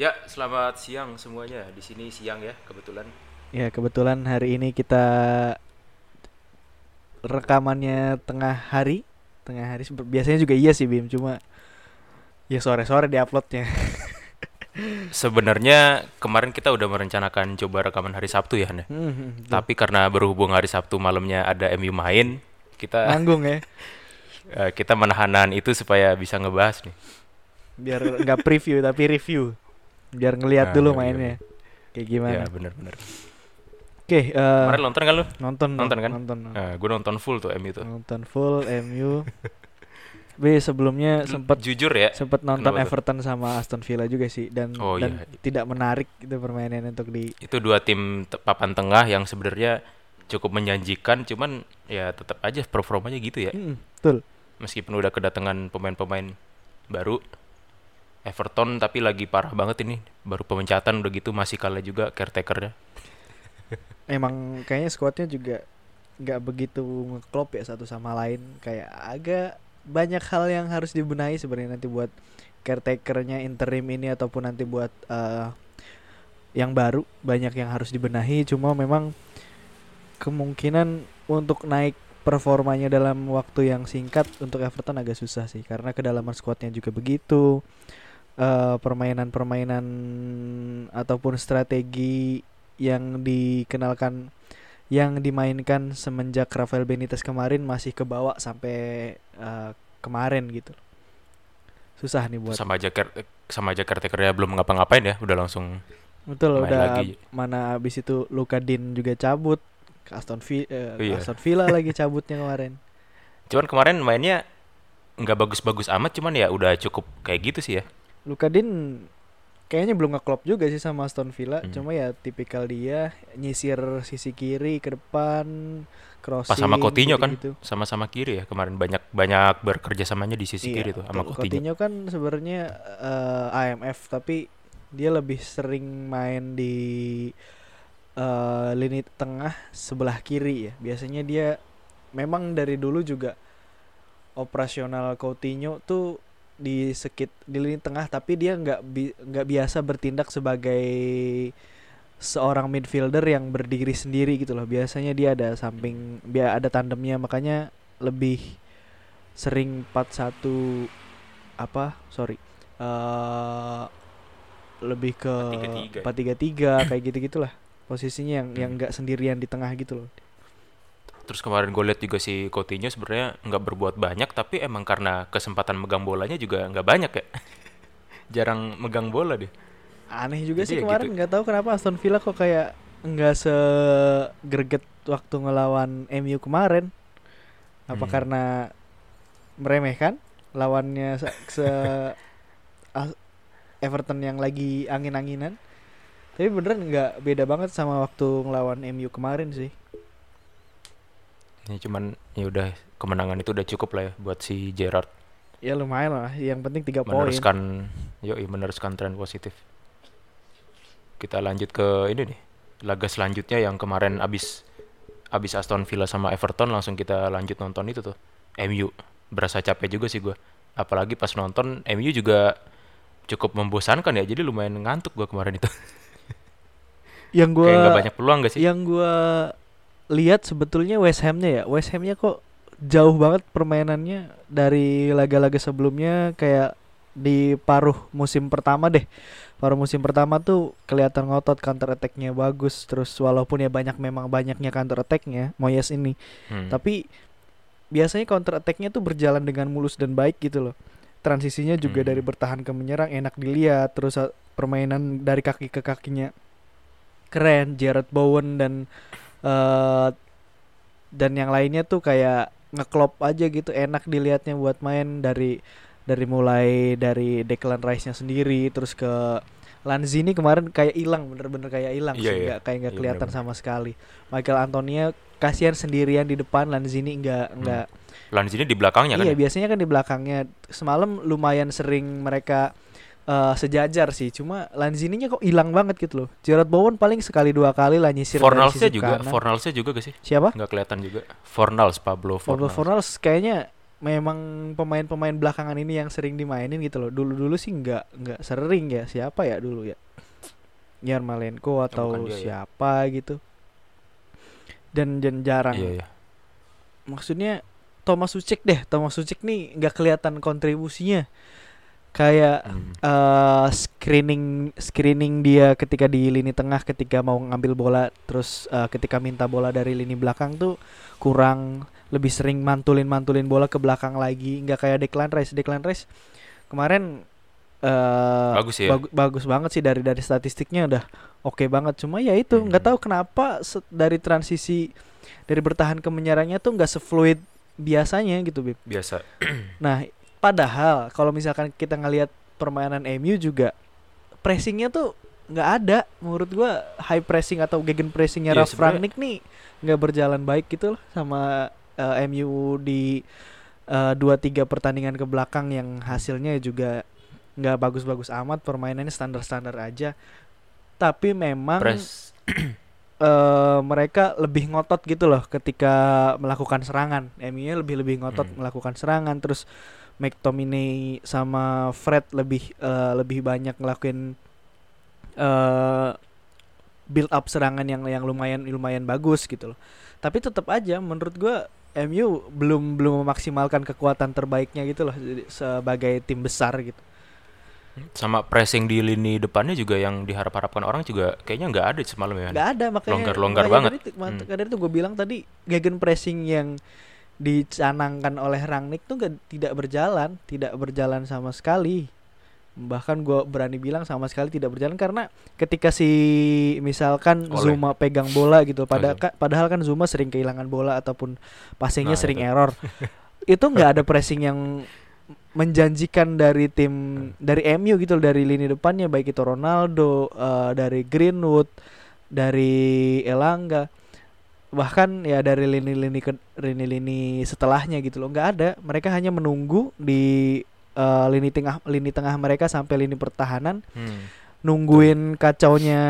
Ya, selamat siang semuanya. Di sini siang ya, kebetulan. Ya kebetulan hari ini kita rekamannya tengah hari, tengah hari. Biasanya juga iya sih Bim, cuma ya sore-sore diuploadnya. Sebenarnya kemarin kita udah merencanakan coba rekaman hari Sabtu ya, Anda. Hmm, betul. Tapi karena berhubung hari Sabtu malamnya ada MU main, kita Nanggung ya, eh, kita menahanan itu supaya bisa ngebahas nih. biar nggak preview tapi review, biar ngelihat Nah, dulu iya, iya, mainnya kayak gimana. Ya, bener-bener. Oke, eh, Kemarin nonton kan lu? nonton nonton kan? Nonton, Eh, gue nonton full tuh MU tuh. nonton full MU. B sebelumnya sempat jujur ya. sempat nonton Kenapa tuh? Everton sama Aston Villa juga sih dan Oh, dan iya. tidak menarik itu permainan untuk di Itu dua tim te- papan tengah yang sebenarnya cukup menjanjikan, cuman ya tetap aja performanya gitu ya. Mm, betul. meskipun udah kedatangan pemain-pemain baru Everton tapi lagi parah banget ini. Baru pemecatan udah gitu masih kalah juga caretakernya. Emang kayaknya skuadnya juga nggak begitu ngeklop ya satu sama lain. Kayak agak banyak hal yang harus dibenahi sebenarnya nanti buat caretakernya interim ini ataupun nanti buat eh, yang baru. Banyak yang harus dibenahi cuma memang kemungkinan untuk naik performanya dalam waktu yang singkat untuk Everton agak susah sih karena kedalaman skuadnya juga begitu eh, permainan-permainan ataupun strategi yang dikenalkan yang dimainkan semenjak Rafael Benitez kemarin masih kebawa sampai eh, kemarin gitu susah nih buat sama aja sama aja caretakernya belum ngapa-ngapain ya udah langsung betul main udah lagi. mana abis itu Luka Din juga cabut ke Aston Villa, Iya. Aston Villa lagi cabutnya kemarin cuman kemarin mainnya nggak bagus-bagus amat cuman ya udah cukup kayak gitu sih ya Luka Din kayaknya belum ngeklop juga sih sama Aston Villa Hmm. cuma ya tipikal dia nyisir sisi kiri ke depan crossing pas sama Coutinho kan gitu-gitu. sama-sama kiri ya kemarin banyak banyak bekerja samanya di sisi Iya, kiri tuh sama. Coutinho Coutinho kan sebenarnya eh, AMF tapi dia lebih sering main di eh, lini tengah sebelah kiri ya. Biasanya dia memang dari dulu juga operasional Coutinho tuh di sekit di lini tengah tapi dia nggak bi- nggak biasa bertindak sebagai seorang midfielder yang berdiri sendiri gitu loh. Biasanya dia ada samping dia ada tandemnya makanya lebih sering 4-1 apa sorry eh lebih ke 4-3-3. 4-3-3 kayak gitu gitulah posisinya yang yang Hmm. nggak sendirian di tengah gitu loh Terus kemarin gue lihat juga si Coutinho sebenarnya nggak berbuat banyak tapi emang karena kesempatan megang bolanya juga nggak banyak ya. Jarang megang bola deh. aneh juga Jadi sih ya kemarin gitu. nggak tahu kenapa Aston Villa kok kayak nggak segerget waktu ngelawan MU kemarin apa Hmm. karena meremehkan lawannya se, se- Everton yang lagi angin-anginan tapi beneran nggak beda banget sama waktu ngelawan MU kemarin sih Ya cuman ya udah kemenangan itu udah cukup lah ya buat si Gerrard ya lumayan lah yang penting tiga poin meneruskan yoi meneruskan tren positif. Kita lanjut ke ini nih. Laga selanjutnya yang kemarin abis abis Aston Villa sama Everton langsung kita lanjut nonton itu tuh. MU. Berasa capek juga sih gua. Apalagi pas nonton MU juga cukup membosankan ya. Jadi lumayan ngantuk gua kemarin itu. yang Kayak nggak gua banyak peluang gak sih? yang gua lihat sebetulnya West Hamnya ya. West Hamnya kok jauh banget permainannya dari laga-laga sebelumnya kayak di paruh musim pertama deh. Paruh musim pertama tuh kelihatan ngotot counter attack-nya bagus terus walaupun ya banyak memang banyaknya counter attack-nya Moyes ini. Hmm. tapi biasanya counter attack-nya tuh berjalan dengan mulus dan baik gitu loh. Transisinya juga Hmm. dari bertahan ke menyerang enak dilihat terus uh, permainan dari kaki ke kakinya keren. Jared Bowen dan eh dan yang lainnya tuh kayak ngeklop aja gitu enak dilihatnya buat main dari dari mulai dari Declan Rice-nya sendiri terus ke Lanzini kemarin kayak hilang bener-bener kayak hilang Iya, sih iya. nggak kayak nggak Iya, kelihatan sama sekali Michael Antonia kasihan sendirian di depan Lanzini nggak nggak Lanzini di belakangnya kan. iya ya? biasanya kan di belakangnya semalam lumayan sering mereka eh, sejajar sih cuma Lanzini-nya kok hilang banget gitu loh Jared Bowen paling sekali dua kali lah nyisir Fornalsnya juga, kanan. Fornalsnya juga gak sih? siapa Nggak kelihatan juga. Fornals Pablo Pablo Fornals. Fornals kayaknya memang pemain-pemain belakangan ini yang sering dimainin gitu loh. Dulu-dulu sih nggak nggak sering ya. Siapa ya dulu ya? Yarmolenko atau bukan dia ya. siapa gitu. Dan dan jarang. Iya, iya. Maksudnya Thomas Sucek deh. Thomas Sucek nih nggak kelihatan kontribusinya. Kayak Hmm. eh screening screening dia ketika di lini tengah ketika mau ngambil bola terus eh, ketika minta bola dari lini belakang tuh kurang lebih sering mantulin mantulin bola ke belakang lagi nggak kayak Declan Rice Declan Rice kemarin eh Bagus ya. bagu- bagus banget sih dari dari statistiknya udah oke banget cuma ya itu nggak Mhm. tahu kenapa dari transisi dari bertahan ke menyerangnya tuh nggak sefluid biasanya gitu Bib Biasa. Nah, padahal kalau misalkan kita ngelihat permainan MU juga pressingnya tuh nggak ada. Menurut gua high pressing atau gegen pressingnya Iya, Ralf Rangnick nih nggak berjalan baik gitu loh sama eh, MU di eh, dua tiga pertandingan ke belakang yang hasilnya juga nggak bagus-bagus amat permainannya standar-standar aja. Tapi memang Press. eh mereka lebih ngotot gitu loh ketika melakukan serangan. MU-nya lebih lebih ngotot Hmm. melakukan serangan terus McTominay sama Fred lebih eh, lebih banyak ngelakuin eh build up serangan yang yang lumayan lumayan bagus gitu loh. Tapi tetap aja menurut gua MU belum belum memaksimalkan kekuatan terbaiknya gitu loh jadi sebagai tim besar gitu. Sama pressing di lini depannya juga yang diharap-harapkan orang juga kayaknya nggak ada semalam ya. nggak ada makanya Longgar-longgar banget. Dari Hmm. dari itu gue bilang tadi gegen pressing yang dicanangkan oleh Rangnick tuh nggak tidak berjalan, tidak berjalan sama sekali. Bahkan gue berani bilang sama sekali tidak berjalan karena ketika si misalkan Oleh. Zuma pegang bola gitu, pada ka- padahal kan Zuma sering kehilangan bola ataupun passingnya Nah, sering itu. error. itu nggak ada pressing yang menjanjikan dari tim dari MU gitu dari lini depannya baik itu Ronaldo, eh, dari Greenwood, dari Elanga bahkan ya dari lini-lini ke lini-lini setelahnya gitu loh nggak ada. Mereka hanya menunggu di eh, lini tengah lini tengah mereka sampai lini pertahanan. Hmm. nungguin kacaunya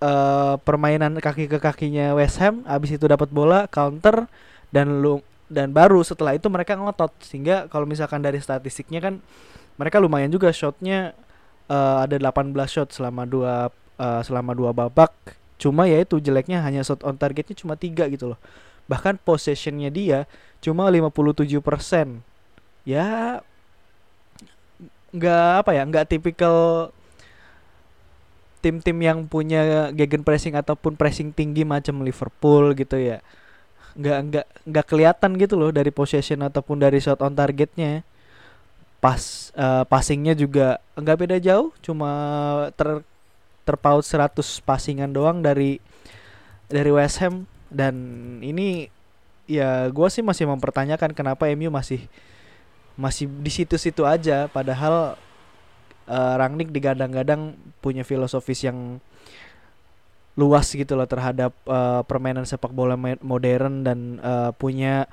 eh permainan kaki ke kakinya West Ham abis itu dapat bola counter dan lu dan baru setelah itu mereka ngotot. Sehingga kalau misalkan dari statistiknya kan mereka lumayan juga shotnya eh, ada 18 shot selama dua eh, selama dua babak cuma ya itu jeleknya hanya shot on targetnya cuma tiga gitu loh. Bahkan possessionnya dia cuma 57% ya nggak apa ya nggak tipikal tim-tim yang punya gegen pressing ataupun pressing tinggi macam Liverpool gitu ya. Nggak nggak nggak kelihatan gitu loh dari possession ataupun dari shot on targetnya. Pas eh, passingnya juga nggak beda jauh cuma ter terpaut 100 passingan doang dari dari West Ham. Dan ini ya gua sih masih mempertanyakan kenapa MU masih masih di situ-situ aja. Padahal eh, Rangnick digadang-gadang punya filosofis yang luas gitu loh terhadap eh, permainan sepak bola modern dan eh, punya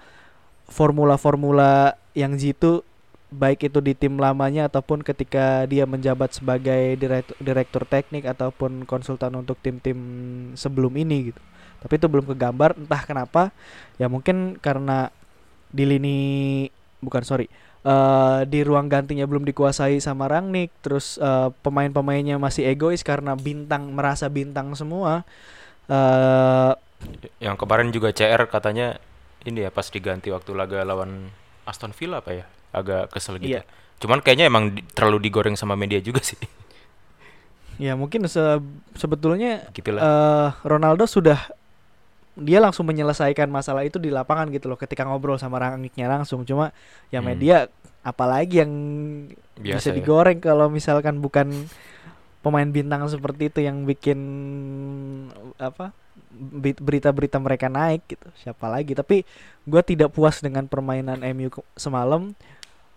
formula-formula yang jitu baik itu di tim lamanya ataupun ketika dia menjabat sebagai direktur, direktur teknik ataupun konsultan untuk tim-tim sebelum ini gitu. Tapi itu belum kegambar entah kenapa. Ya mungkin karena di lini bukan sorry eh di ruang gantinya belum dikuasai sama Rangnick terus eh, pemain-pemainnya masih egois karena bintang merasa bintang semua eh Yang kemarin juga CR katanya ini ya pas diganti waktu laga lawan Aston Villa apa ya? Agak kesel gitu. Iya. Cuman kayaknya emang di- terlalu digoreng sama media juga sih. ya mungkin se- sebetulnya Gitulah. eh Ronaldo sudah dia langsung menyelesaikan masalah itu di lapangan gitu loh ketika ngobrol sama Rangnicknya langsung cuma ya Hmm. media apalagi yang bisa Biasa ya. digoreng kalau misalkan bukan pemain bintang seperti itu yang bikin apa berita-berita mereka naik gitu siapa lagi tapi gua tidak puas dengan permainan MU semalam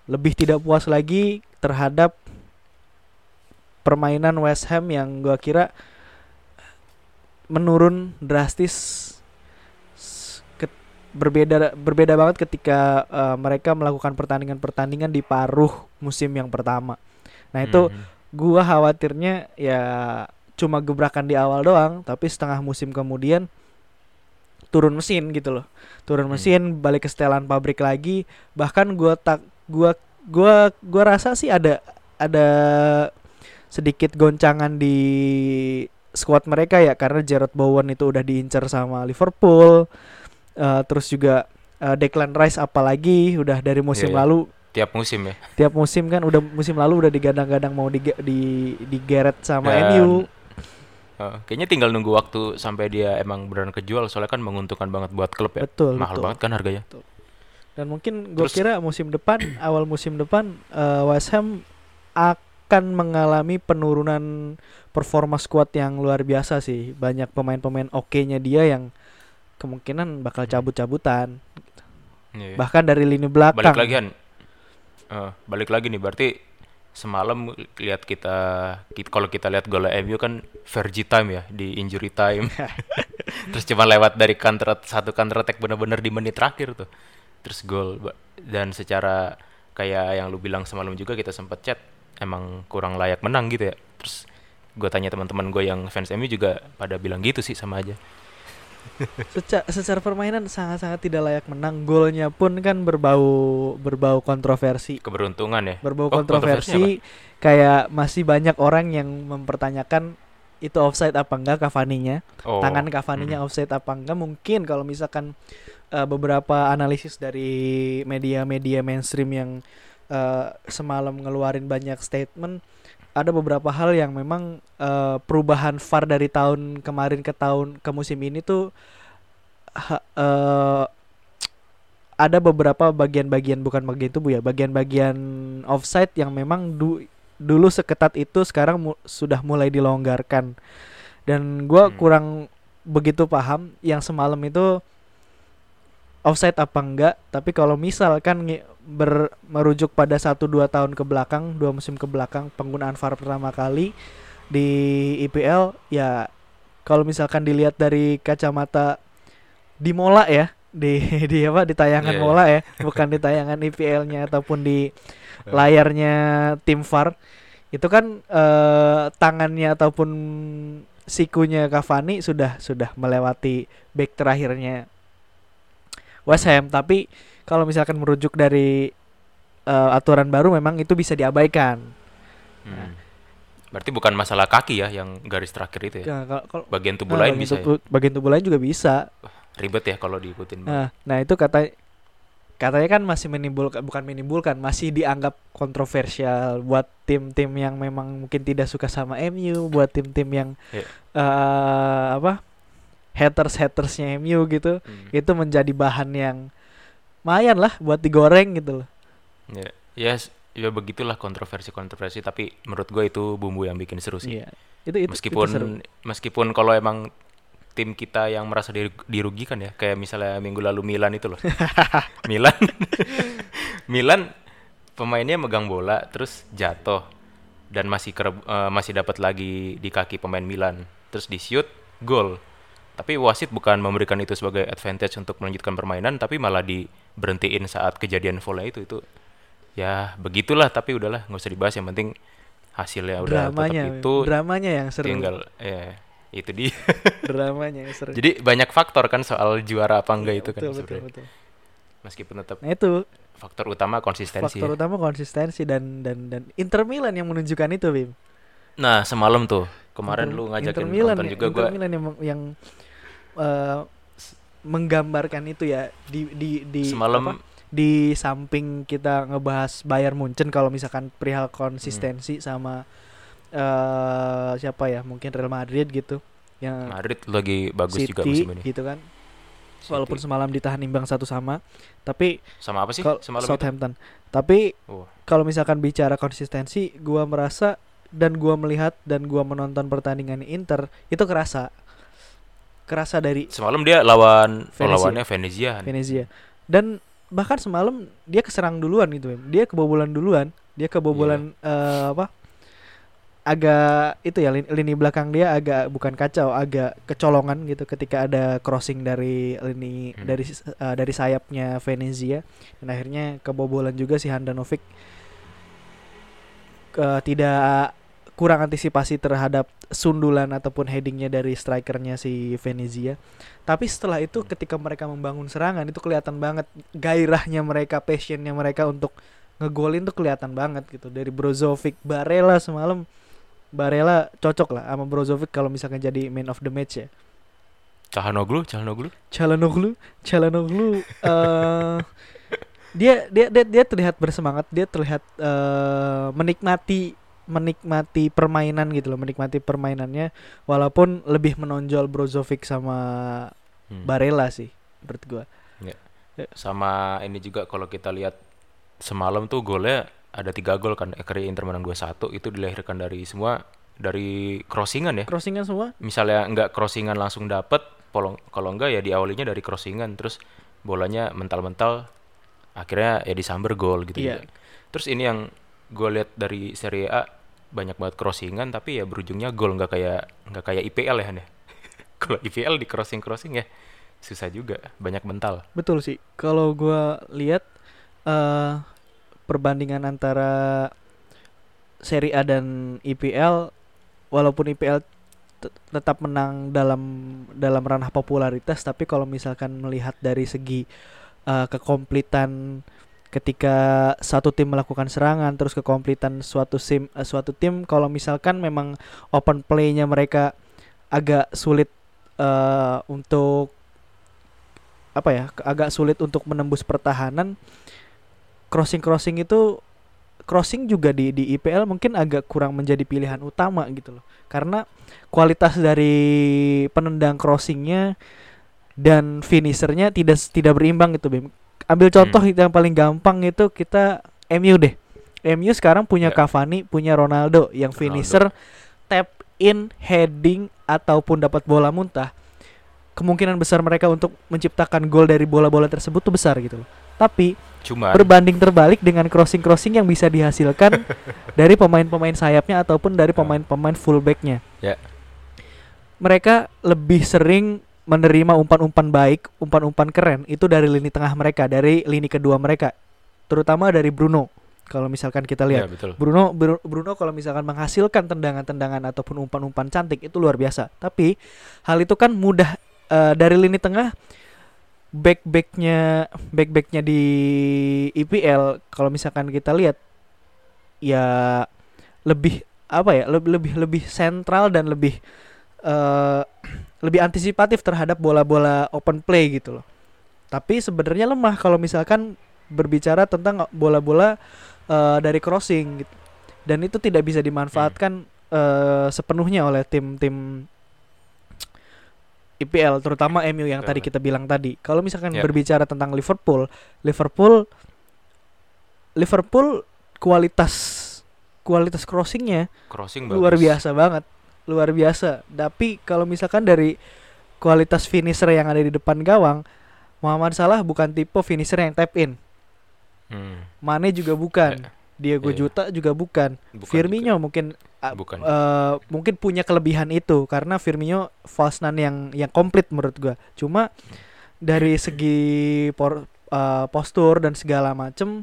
lebih tidak puas lagi terhadap permainan West Ham yang gua kira menurun drastis berbeda berbeda banget ketika eh, mereka melakukan pertandingan-pertandingan di paruh musim yang pertama. Nah, itu Mhm. gua khawatirnya ya cuma gebrakan di awal doang, tapi setengah musim kemudian turun mesin gitu loh turun Hmm. mesin balik ke setelan pabrik lagi bahkan gua tak gua gua gua rasa sih ada ada sedikit goncangan di squad mereka ya karena Jarrod Bowen itu udah diincar sama Liverpool Eh, terus juga eh, Declan Rice apalagi udah dari musim Iya, iya. lalu tiap musim ya. tiap musim kan udah musim lalu udah digadang-gadang mau di di digeret sama Dan- MU Eh, kayaknya tinggal nunggu waktu sampai dia emang beneran kejual soalnya kan menguntungkan banget buat klub ya. betul Mahal betul. banget kan harganya. Dan mungkin gue kira musim depan, awal musim depan eh, West Ham akan mengalami penurunan performa squad yang luar biasa sih. Banyak pemain-pemain oke-nya dia yang kemungkinan bakal cabut-cabutan. Iya. Bahkan dari lini belakang. balik lagi kan Eh, balik lagi nih berarti semalam lihat kita, kit- kalau kita lihat gol MU kan Vergi time ya di injury time terus cuma lewat dari counter satu counter attack bener-bener di menit terakhir tuh terus gol. Dan secara kayak yang lu bilang semalam juga kita sempat chat emang kurang layak menang gitu ya. Terus gue tanya teman-teman gue yang fans MU juga pada bilang gitu sih sama aja. Seca- secara permainan sangat-sangat tidak layak menang. Golnya pun kan berbau berbau kontroversi. keberuntungan ya? Berbau Oh, kontroversi. kayak masih banyak orang yang mempertanyakan itu offside apa enggak Cavani-nya? Oh, tangan Cavani-nya mm. offside apa enggak? Mungkin kalau misalkan eh, beberapa analisis dari media-media mainstream yang eh, semalam ngeluarin banyak statement ada beberapa hal yang memang eh, perubahan VAR dari tahun kemarin ke tahun ke musim ini tuh eh, ada beberapa bagian-bagian bukan bagian tubuh ya bagian-bagian offside yang memang du- dulu seketat itu sekarang mu- sudah mulai dilonggarkan dan gua Hmm. kurang begitu paham yang semalam itu offside apa enggak tapi kalau misalkan ber- merujuk pada satu dua tahun ke belakang dua musim ke belakang penggunaan VAR pertama kali di IPL ya kalau misalkan dilihat dari kacamata di Mola ya di di apa di tayangan Iya, iya. Mola ya bukan di tayangan IPL-nya ataupun di layarnya tim VAR itu kan eh, tangannya ataupun sikunya Cavani sudah sudah melewati back terakhirnya West Ham tapi kalau misalkan merujuk dari eh, aturan baru memang itu bisa diabaikan Hmm. Berarti bukan masalah kaki ya yang garis terakhir itu ya. Ya, kalau- kalau- Bagian tubuh nah, lain bagian bisa ya. tubuh, bagian tubuh lain juga bisa Ribet ya kalau diikutin. Nah, nah itu kata katanya kan masih menimbulkan bukan menimbulkan masih dianggap kontroversial buat tim-tim yang memang mungkin tidak suka sama MU, buat tim-tim yang Iya. eh, apa haters hatersnya MU gitu, Hmm. itu menjadi bahan yang lumayan lah buat digoreng gitu loh. Ya, ya, s- ya begitulah kontroversi-kontroversi. Tapi menurut gue itu bumbu yang bikin seru sih. Iya. Itu itu meskipun itu seru. meskipun kalau emang tim kita yang merasa diru- dirugikan ya, kayak misalnya minggu lalu Milan itu loh. Milan, Milan pemainnya megang bola terus jatuh dan masih kereb- eh, masih dapat lagi di kaki pemain Milan, terus di shoot gol. Tapi wasit bukan memberikan itu sebagai advantage untuk melanjutkan permainan, tapi malah diberhentiin saat kejadian volley itu itu ya begitulah. Tapi udahlah nggak usah dibahas. Yang penting hasilnya udah dramanya, tetap itu. dramanya yang seru. tinggal ya itu dia. dramanya yang seru. Jadi banyak faktor kan soal juara apa enggak Iya, itu kan betul, betul, sebenarnya. betul. Meskipun tetap Nah itu faktor utama konsistensi. faktor ya. utama konsistensi dan dan dan Inter Milan yang menunjukkan itu, Bim. Nah, semalam tuh kemarin Inter- lu ngajakin Inter Milan, nonton ya- juga Inter gua. Milan yang yang eh, menggambarkan itu ya di di di Semalam apa, di samping kita ngebahas Bayern Munchen kalau misalkan perihal konsistensi Hmm. sama eh siapa ya mungkin Real Madrid gitu yang Madrid lagi bagus City juga musim ini. gitu kan City. walaupun semalam ditahan imbang satu sama tapi sama apa sih kalau semalam itu? Southampton tapi Oh, kalau misalkan bicara konsistensi gua merasa dan gua melihat dan gua menonton pertandingan Inter itu kerasa kerasa dari semalam dia lawan oh, Venezia. lawannya Venezia. Venezia dan bahkan semalam dia keserang duluan gitu Bim. dia kebobolan duluan dia kebobolan Iya. eh, apa agak itu ya lini, lini belakang dia agak bukan kacau agak kecolongan gitu ketika ada crossing dari lini Hmm. dari eh, dari sayapnya Venezia dan akhirnya kebobolan juga si Handanovic Eh, tidak kurang antisipasi terhadap sundulan ataupun headingnya dari strikernya si Venezia. Tapi setelah itu ketika mereka membangun serangan itu kelihatan banget gairahnya mereka, passionnya mereka untuk ngegolin tuh kelihatan banget gitu. Dari Brozovic, Barella semalam Barella cocok lah sama Brozovic kalau misalkan jadi man of the match ya. Cahanoglu, Cahanoglu. Calhanoglu, Calhanoglu eh dia dia dia dia terlihat bersemangat, dia terlihat eh menikmati menikmati permainan gitu loh, menikmati permainannya walaupun lebih menonjol Brozovic sama Hmm. Barella sih menurut gua. Sama ini juga kalau kita lihat semalam tuh golnya ada tiga gol kan Ekeri Inter menang 2-1 itu dilahirkan dari semua dari crossingan ya. Crossingan semua Misalnya nggak crossingan langsung dapet, kalau enggak ya diawalinya dari crossingan terus bolanya mental-mental akhirnya ya disamber gol gitu. Juga. Terus ini yang gue lihat dari Serie A banyak banget crossingan tapi ya berujungnya gol nggak kayak nggak kayak IPL ya ya. Kalau IPL di crossing crossing ya susah juga banyak mental. Betul sih. Kalau gua lihat eh perbandingan antara Serie A dan IPL walaupun IPL tet- tetap menang dalam dalam ranah popularitas tapi kalau misalkan melihat dari segi eh, kekomplitan ketika satu tim melakukan serangan terus kekomplitan suatu sim eh, suatu tim kalau misalkan memang open play-nya mereka agak sulit eh, untuk apa ya agak sulit untuk menembus pertahanan crossing crossing itu crossing juga di di IPL mungkin agak kurang menjadi pilihan utama gitu loh. Karena kualitas dari penendang crossingnya dan finishernya tidak tidak berimbang gitu Bim ambil contoh yang paling gampang itu kita MU deh MU sekarang punya Ya. Cavani punya Ronaldo yang Ronaldo. finisher tap in heading ataupun dapat bola muntah kemungkinan besar mereka untuk menciptakan gol dari bola-bola tersebut tuh besar gitu loh. Tapi Cuma berbanding terbalik dengan crossing-crossing yang bisa dihasilkan dari pemain-pemain sayapnya ataupun dari Ah. pemain-pemain fullbacknya. Ya. Mereka lebih sering menerima umpan-umpan baik, umpan-umpan keren itu dari lini tengah mereka, dari lini kedua mereka, terutama dari Bruno. Kalau misalkan kita lihat ya betul. Bruno Bru- Bruno kalau misalkan menghasilkan tendangan-tendangan ataupun umpan-umpan cantik itu luar biasa. Tapi hal itu kan mudah eh, dari lini tengah back-backnya back-backnya di IPL kalau misalkan kita lihat ya lebih apa ya lebih lebih lebih sentral dan lebih eh lebih antisipatif terhadap bola-bola open play gitu loh. Tapi sebenarnya lemah kalau misalkan berbicara tentang bola-bola eh, dari crossing gitu. Dan itu tidak bisa dimanfaatkan eh, sepenuhnya oleh tim-tim IPL terutama MU yang tadi kita bilang tadi. Kalau misalkan Ya. berbicara tentang Liverpool, Liverpool Liverpool kualitas kualitas crossingnya Crossing luar bagus. biasa banget luar biasa tapi kalau misalkan dari kualitas finisher yang ada di depan gawang Muhammad Salah bukan tipe finisher yang tap in Hmm, Mane juga bukan Ya. Diego Iya. Jota juga bukan, bukan Firmino mungkin a- Bukan. eh, mungkin punya kelebihan itu karena Firmino false nine yang yang komplit menurut gua cuma dari segi por- eh, postur dan segala macem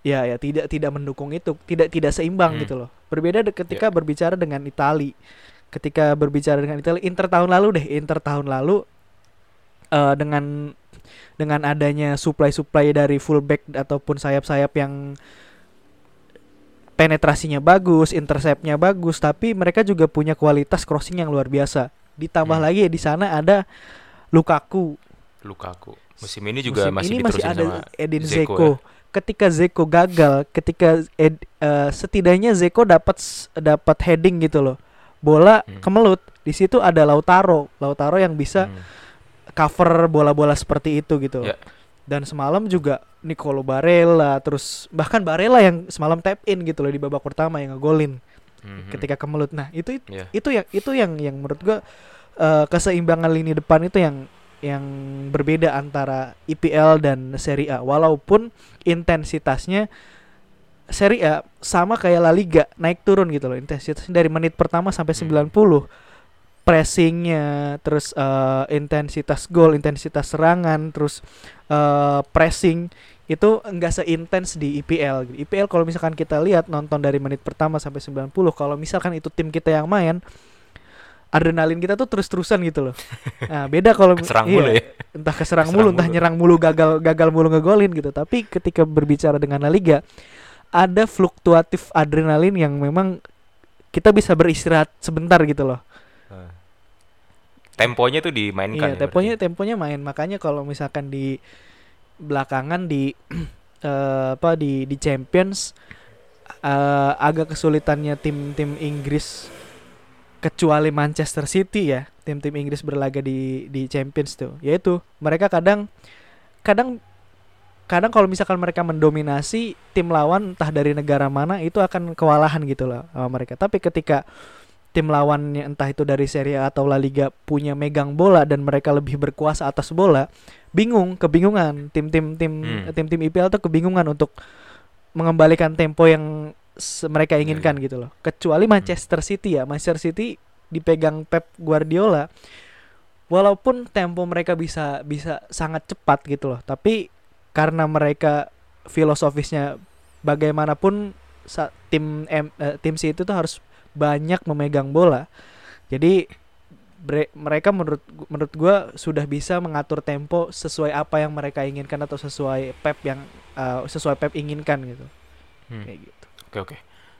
ya ya tidak tidak mendukung itu tidak tidak seimbang Hmm. gitu loh berbeda de- ketika berbicara dengan Itali ketika berbicara dengan Itali Inter tahun lalu deh Inter tahun lalu eh, dengan dengan adanya supply-supply dari fullback ataupun sayap-sayap yang penetrasinya bagus, interceptnya bagus, tapi mereka juga punya kualitas crossing yang luar biasa. Ditambah Hmm. lagi di sana ada Lukaku. Lukaku. Musim ini juga Musim masih ini masih ada sama Edin Dzeko Zeko. ya. Ketika Zeko gagal, ketika Ed- eh, setidaknya Zeko dapat dapat heading gitu loh. Bola Hmm. kemelut. Di situ ada Lautaro, Lautaro yang bisa Hmm. cover bola-bola seperti itu gitu. Ya. Dan semalam juga Nicolo Barella, terus bahkan Barella yang semalam tap in gitu loh di babak pertama yang ngegolin Mhm. ketika kemelut. Nah, itu Ya. itu yang itu yang yang menurut gua eh, keseimbangan lini depan itu yang yang berbeda antara IPL dan Serie A. Walaupun intensitasnya Serie A sama kayak La Liga, naik turun gitu loh intensitasnya dari menit pertama sampai Hmm. 90 pressingnya, terus eh, intensitas gol, intensitas serangan, terus eh, pressing itu enggak seintens di IPL. IPL kalau misalkan kita lihat nonton dari menit pertama sampai 90 kalau misalkan itu tim kita yang main adrenalin kita tuh terus-terusan gitu loh. Nah, beda kalau Keserang iya, mulu ya. entah keserang Keserang mulu, entah mulu. nyerang mulu, gagal gagal mulu ngegolin gitu. Tapi ketika berbicara dengan La Liga ada fluktuatif adrenalin yang memang kita bisa beristirahat sebentar gitu loh. Temponya tuh dimainkan Iya, ya temponya berarti. temponya main. Makanya kalau misalkan di belakangan di eh, apa di di Champions eh, agak kesulitannya tim-tim Inggris kecuali Manchester City ya, tim-tim Inggris berlaga di di Champions tuh. Yaitu mereka kadang kadang kadang kalau misalkan mereka mendominasi tim lawan entah dari negara mana itu akan kewalahan gitu loh sama mereka. Tapi ketika tim lawannya entah itu dari Serie A atau La Liga punya megang bola dan mereka lebih berkuasa atas bola, bingung, kebingungan tim-tim tim Hmm. tim-tim IPL tuh kebingungan untuk mengembalikan tempo yang mereka Iya, inginkan gitu loh. Kecuali Manchester City ya, Manchester City dipegang Pep Guardiola walaupun tempo mereka bisa bisa sangat cepat gitu loh, tapi karena mereka filosofisnya bagaimanapun tim M- eh, tim City itu harus banyak memegang bola. Jadi bre- mereka menurut menurut gua sudah bisa mengatur tempo sesuai apa yang mereka inginkan atau sesuai Pep yang eh, sesuai Pep inginkan gitu. Hmm. Kayak gitu. Oke oke.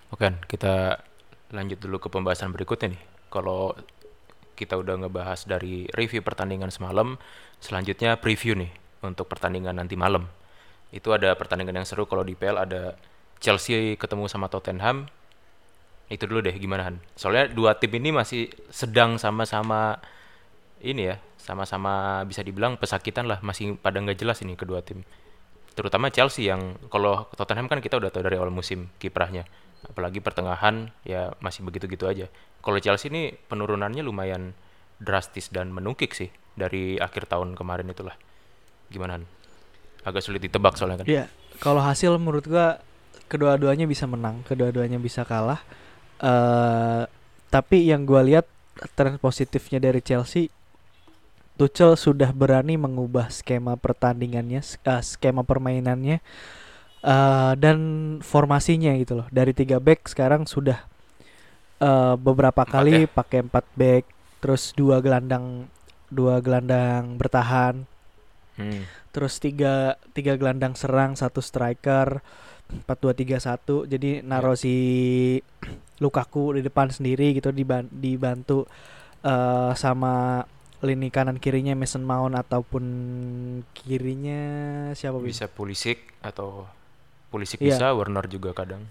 Oke, kita lanjut dulu ke pembahasan berikutnya nih. Kalau kita udah ngebahas dari review pertandingan semalam, selanjutnya preview nih untuk pertandingan nanti malam. Itu ada pertandingan yang seru kalau di PL ada Chelsea ketemu sama Tottenham. Itu dulu deh gimana Han? Soalnya dua tim ini masih sedang sama-sama ini ya, sama-sama bisa dibilang pesakitan lah, masih pada nggak jelas ini kedua tim terutama Chelsea yang kalau Tottenham kan kita udah tahu dari awal musim kiprahnya. Apalagi pertengahan ya masih begitu-gitu aja. Kalau Chelsea ini penurunannya lumayan drastis dan menukik sih dari akhir tahun kemarin itulah. Gimana agak sulit ditebak soalnya kan. Iya, kalau hasil menurut gua kedua-duanya bisa menang, kedua-duanya bisa kalah. eh tapi yang gua lihat tren positifnya dari Chelsea Tuchel sudah berani mengubah skema pertandingannya, eh, skema permainannya eh, dan formasinya gitu loh. Dari tiga back sekarang sudah eh, beberapa Empat kali ya? pakai empat back, terus dua gelandang dua gelandang bertahan, Hmm. terus tiga tiga gelandang serang satu striker empat dua tiga satu jadi naro si Lukaku di depan sendiri gitu diban- dibantu eh, sama lini kanan kirinya Mason Mount ataupun kirinya siapa bisa Pulisic atau Pulisic Iya. bisa Werner juga kadang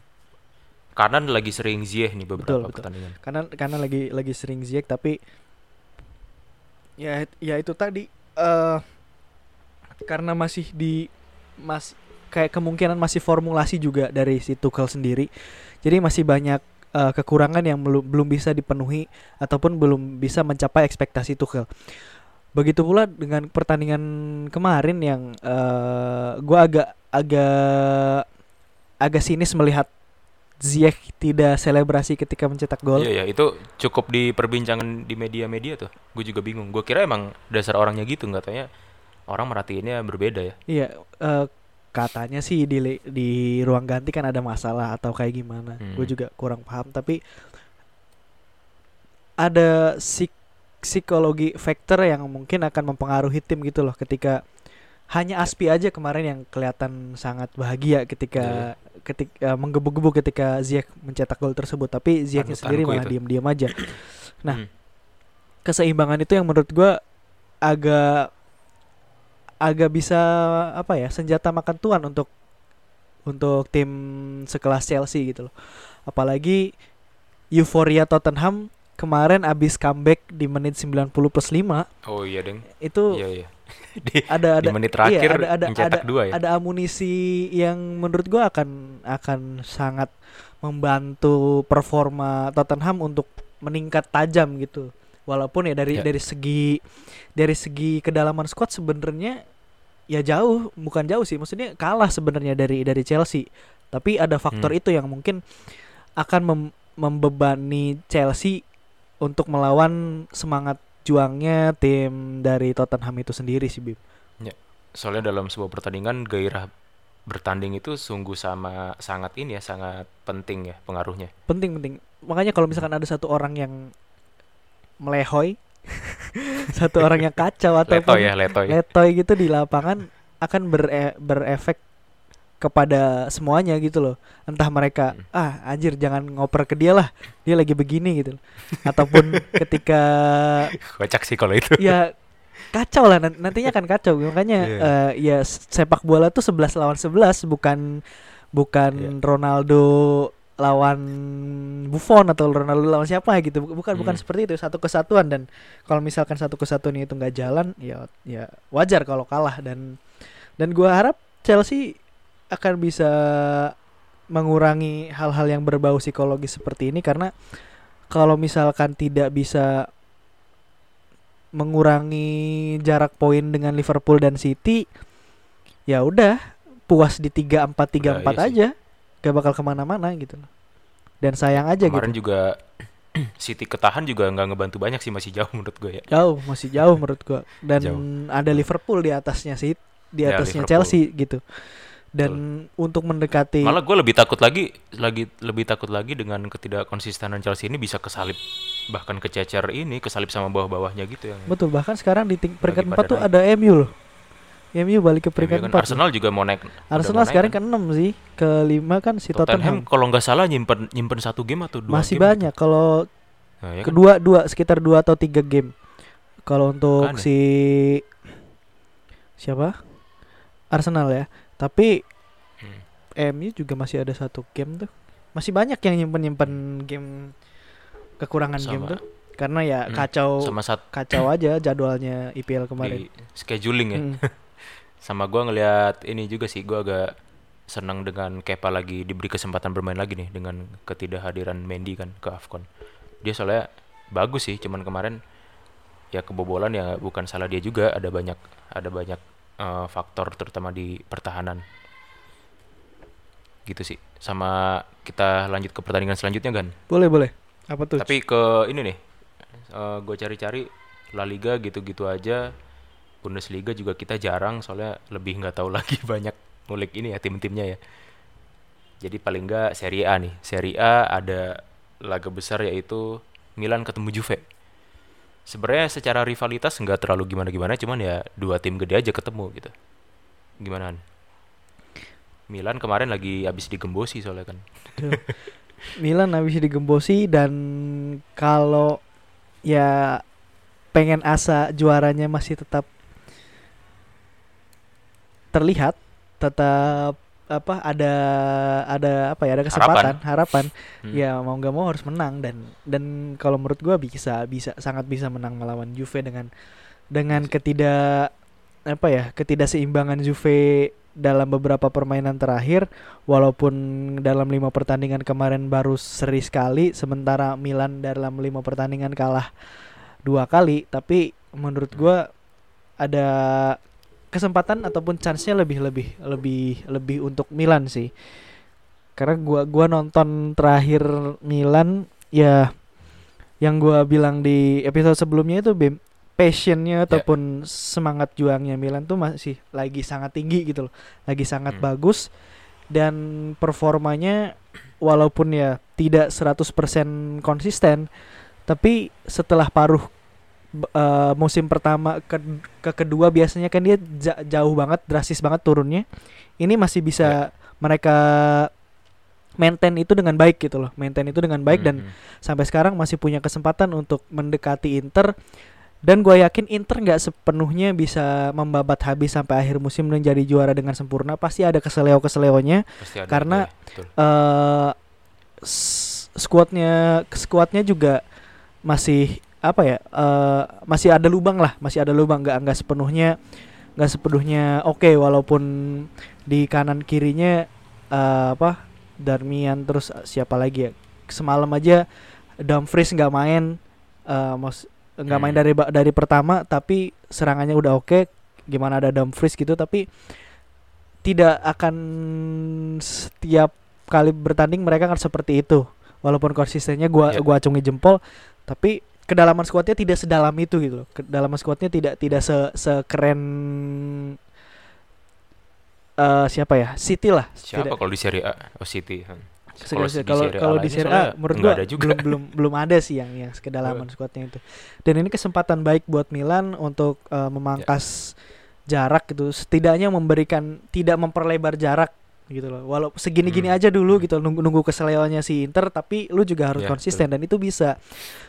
kanan lagi sering Ziyech nih beberapa Betul, betul. pertandingan karena karena lagi lagi sering Ziyech tapi ya ya itu tadi eh karena masih di mas kayak kemungkinan masih formulasi juga dari si Tuchel sendiri jadi masih banyak eh, kekurangan yang belum belum bisa dipenuhi ataupun belum bisa mencapai ekspektasi Tuchel begitu pula dengan pertandingan kemarin yang eh gua agak agak agak sinis melihat Ziyech tidak selebrasi ketika mencetak gol Iya ya, itu cukup di perbincangan di media-media tuh. Gue juga bingung. Gue kira emang dasar orangnya gitu, nggak tanya orang merhatiinnya berbeda ya. Iya, eh, katanya sih di di ruang ganti kan ada masalah atau kayak gimana. Hmm. Gue juga kurang paham, tapi ada psik- psikologi factor yang mungkin akan mempengaruhi tim gitu loh ketika hanya Aspi aja kemarin yang kelihatan sangat bahagia ketika ketika menggebu-gebu ketika Ziyech mencetak gol tersebut, tapi Ziyechnya sendiri Panutanku malah diam-diam aja. Nah, Hmm. keseimbangan itu yang menurut gua agak agak bisa apa ya senjata makan tuan untuk untuk tim sekelas Chelsea gitu loh. Apalagi euforia Tottenham kemarin abis comeback di menit 90 plus 5 Oh iya deng. itu Iya iya. di, ada di ada menit iya, terakhir ada ada mencetak ada, dua ya. ada amunisi yang menurut gua akan akan sangat membantu performa Tottenham untuk meningkat tajam gitu. Walaupun ya dari Ya. dari segi dari segi kedalaman squad sebenarnya ya jauh, bukan jauh sih, maksudnya kalah sebenarnya dari dari Chelsea. Tapi ada faktor Hmm. itu yang mungkin akan mem- membebani Chelsea untuk melawan semangat juangnya tim dari Tottenham itu sendiri sih Bim. Soalnya dalam sebuah pertandingan gairah bertanding itu sungguh sama sangat ini ya sangat penting ya pengaruhnya penting penting makanya kalau misalkan ada satu orang yang melehoy. Satu orang yang kacau ataupun letoy ya letoy. Letoy gitu di lapangan akan bere- berefek kepada semuanya gitu loh. Entah mereka Hmm. ah anjir jangan ngoper ke dia lah. Dia lagi begini gitu. Ataupun ketika kocak sih kalau itu. Ya kacau lah. Nan- nantinya akan kacau. Makanya Iya. eh, ya sepak bola tuh 11 lawan 11 bukan bukan Iya. Ronaldo lawan Buffon atau Ronaldo lawan siapa gitu. Buk- bukan bukan Hmm. seperti itu satu kesatuan. Dan kalau misalkan satu kesatuan itu nggak jalan ya ya wajar kalau kalah. Dan dan gua harap Chelsea akan bisa mengurangi hal-hal yang berbau psikologis seperti ini. Karena kalau misalkan tidak bisa mengurangi jarak poin dengan Liverpool dan City ya udah puas di tiga empat tiga empat iya sih. Gak bakal ke mana-mana gitu loh. Dan sayang aja kemarin gitu. juga City ketahan juga nggak ngebantu banyak sih masih jauh menurut gue ya. Jauh masih jauh menurut gua. Dan Jauh. ada Liverpool di atasnya sih di Ya, atasnya Liverpool. Chelsea gitu. Dan untuk mendekati malah gue lebih takut lagi lagi lebih takut lagi dengan ketidakkonsistenan Chelsea ini bisa kesalip bahkan kececer ini kesalip sama bawah-bawahnya gitu yang betul bahkan sekarang di peringkat empat tuh naik. ada MU loh MU balik ke peringkat kan empat. Arsenal juga mau naik Arsenal mau naik sekarang kan. ke enam sih. Ke lima kan si Tottenham, Tottenham, kalau nggak salah nyimpen nyimpen satu game atau dua masih game banyak. Kalau Nah, ya kan? kedua dua sekitar dua atau tiga game. Kalau untuk Makanya. si siapa? Arsenal ya. Tapi Hmm. MU juga masih ada satu game tuh. Masih banyak yang nyimpen nyimpen game kekurangan game Sama. tuh. Karena ya Hmm, kacau sama kacau aja jadwalnya IPL kemarin. Di scheduling ya? Hmm. sama gua ngelihat ini juga sih gua agak senang dengan Kepa lagi diberi kesempatan bermain lagi nih dengan ketidakhadiran Mendy kan ke Afcon. Dia soalnya bagus sih cuman kemarin ya kebobolan ya bukan salah dia juga ada banyak ada banyak eh, faktor terutama di pertahanan. Gitu sih. Sama kita lanjut ke pertandingan selanjutnya kan boleh boleh. Apa tuh? Tapi ke ini nih gue cari-cari La Liga gitu-gitu aja Bundesliga juga kita jarang soalnya lebih nggak tahu lagi banyak ngulik ini ya tim-timnya ya. Jadi paling nggak Serie A nih. Serie A ada laga besar yaitu Milan ketemu Juve. Sebenarnya secara rivalitas nggak terlalu gimana-gimana cuman ya dua tim gede aja ketemu gitu. Gimana? Milan kemarin lagi habis digembosi soalnya kan. Tuh. Milan habis digembosi dan kalau ya pengen asa juaranya masih tetap terlihat, tetap apa ada ada apa ya ada kesempatan harapan, Hmm. ya mau nggak mau harus menang. Dan dan kalau menurut gua bisa bisa sangat bisa menang melawan Juve dengan dengan ketidak apa ya ketidakseimbangan Juve dalam beberapa permainan terakhir. Walaupun dalam lima pertandingan kemarin baru seri sekali sementara Milan dalam lima pertandingan kalah dua kali. Tapi menurut gua ada kesempatan ataupun chance-nya lebih lebih lebih lebih untuk Milan sih. Karena gua gua nonton terakhir Milan ya yang gua bilang di episode sebelumnya itu Bim passionnya ataupun semangat juangnya Milan tuh masih lagi sangat tinggi gitu loh. Lagi sangat Hmm. bagus. Dan performanya walaupun ya tidak 100% konsisten tapi setelah paruh eh, musim pertama ke, ke kedua biasanya kan dia ja- jauh banget drastis banget turunnya ini masih bisa mereka maintain itu dengan baik gitu loh maintain itu dengan baik dan Hmm. sampai sekarang masih punya kesempatan untuk mendekati Inter dan gue yakin Inter nggak sepenuhnya bisa membabat habis sampai akhir musim menjadi juara dengan sempurna pasti ada keseleo keseleonya karena- ya, betul. eh s- skuadnya skuadnya juga masih apa ya eh, masih ada lubang lah masih ada lubang nggak nggak sepenuhnya nggak sepenuhnya oke walaupun di kanan kirinya eh, apa Darmian terus eh, siapa lagi ya semalam aja Dumfries nggak main eh, mas nggak main Hmm. dari dari pertama tapi serangannya udah oke gimana ada Dumfries gitu tapi tidak akan setiap kali bertanding mereka kan seperti itu walaupun konsistennya gua Iya. gua acungi jempol tapi kedalaman skuadnya tidak sedalam itu gitu loh kedalaman skuadnya tidak tidak se sekeren eh, siapa ya City lah Siapa kalau di Serie A? Oh City. hmm. Kalau di kalau di Serie A menurut gua ada juga. belum belum belum ada sih yang yang sekedalaman skuadnya itu. Dan ini kesempatan baik buat Milan untuk eh, memangkas jarak gitu. Setidaknya memberikan tidak memperlebar jarak gitu loh. Walau segini-gini Hmm. aja dulu gitu nunggu nunggu keselionya si Inter tapi lu juga harus Ya, konsisten dan itu bisa.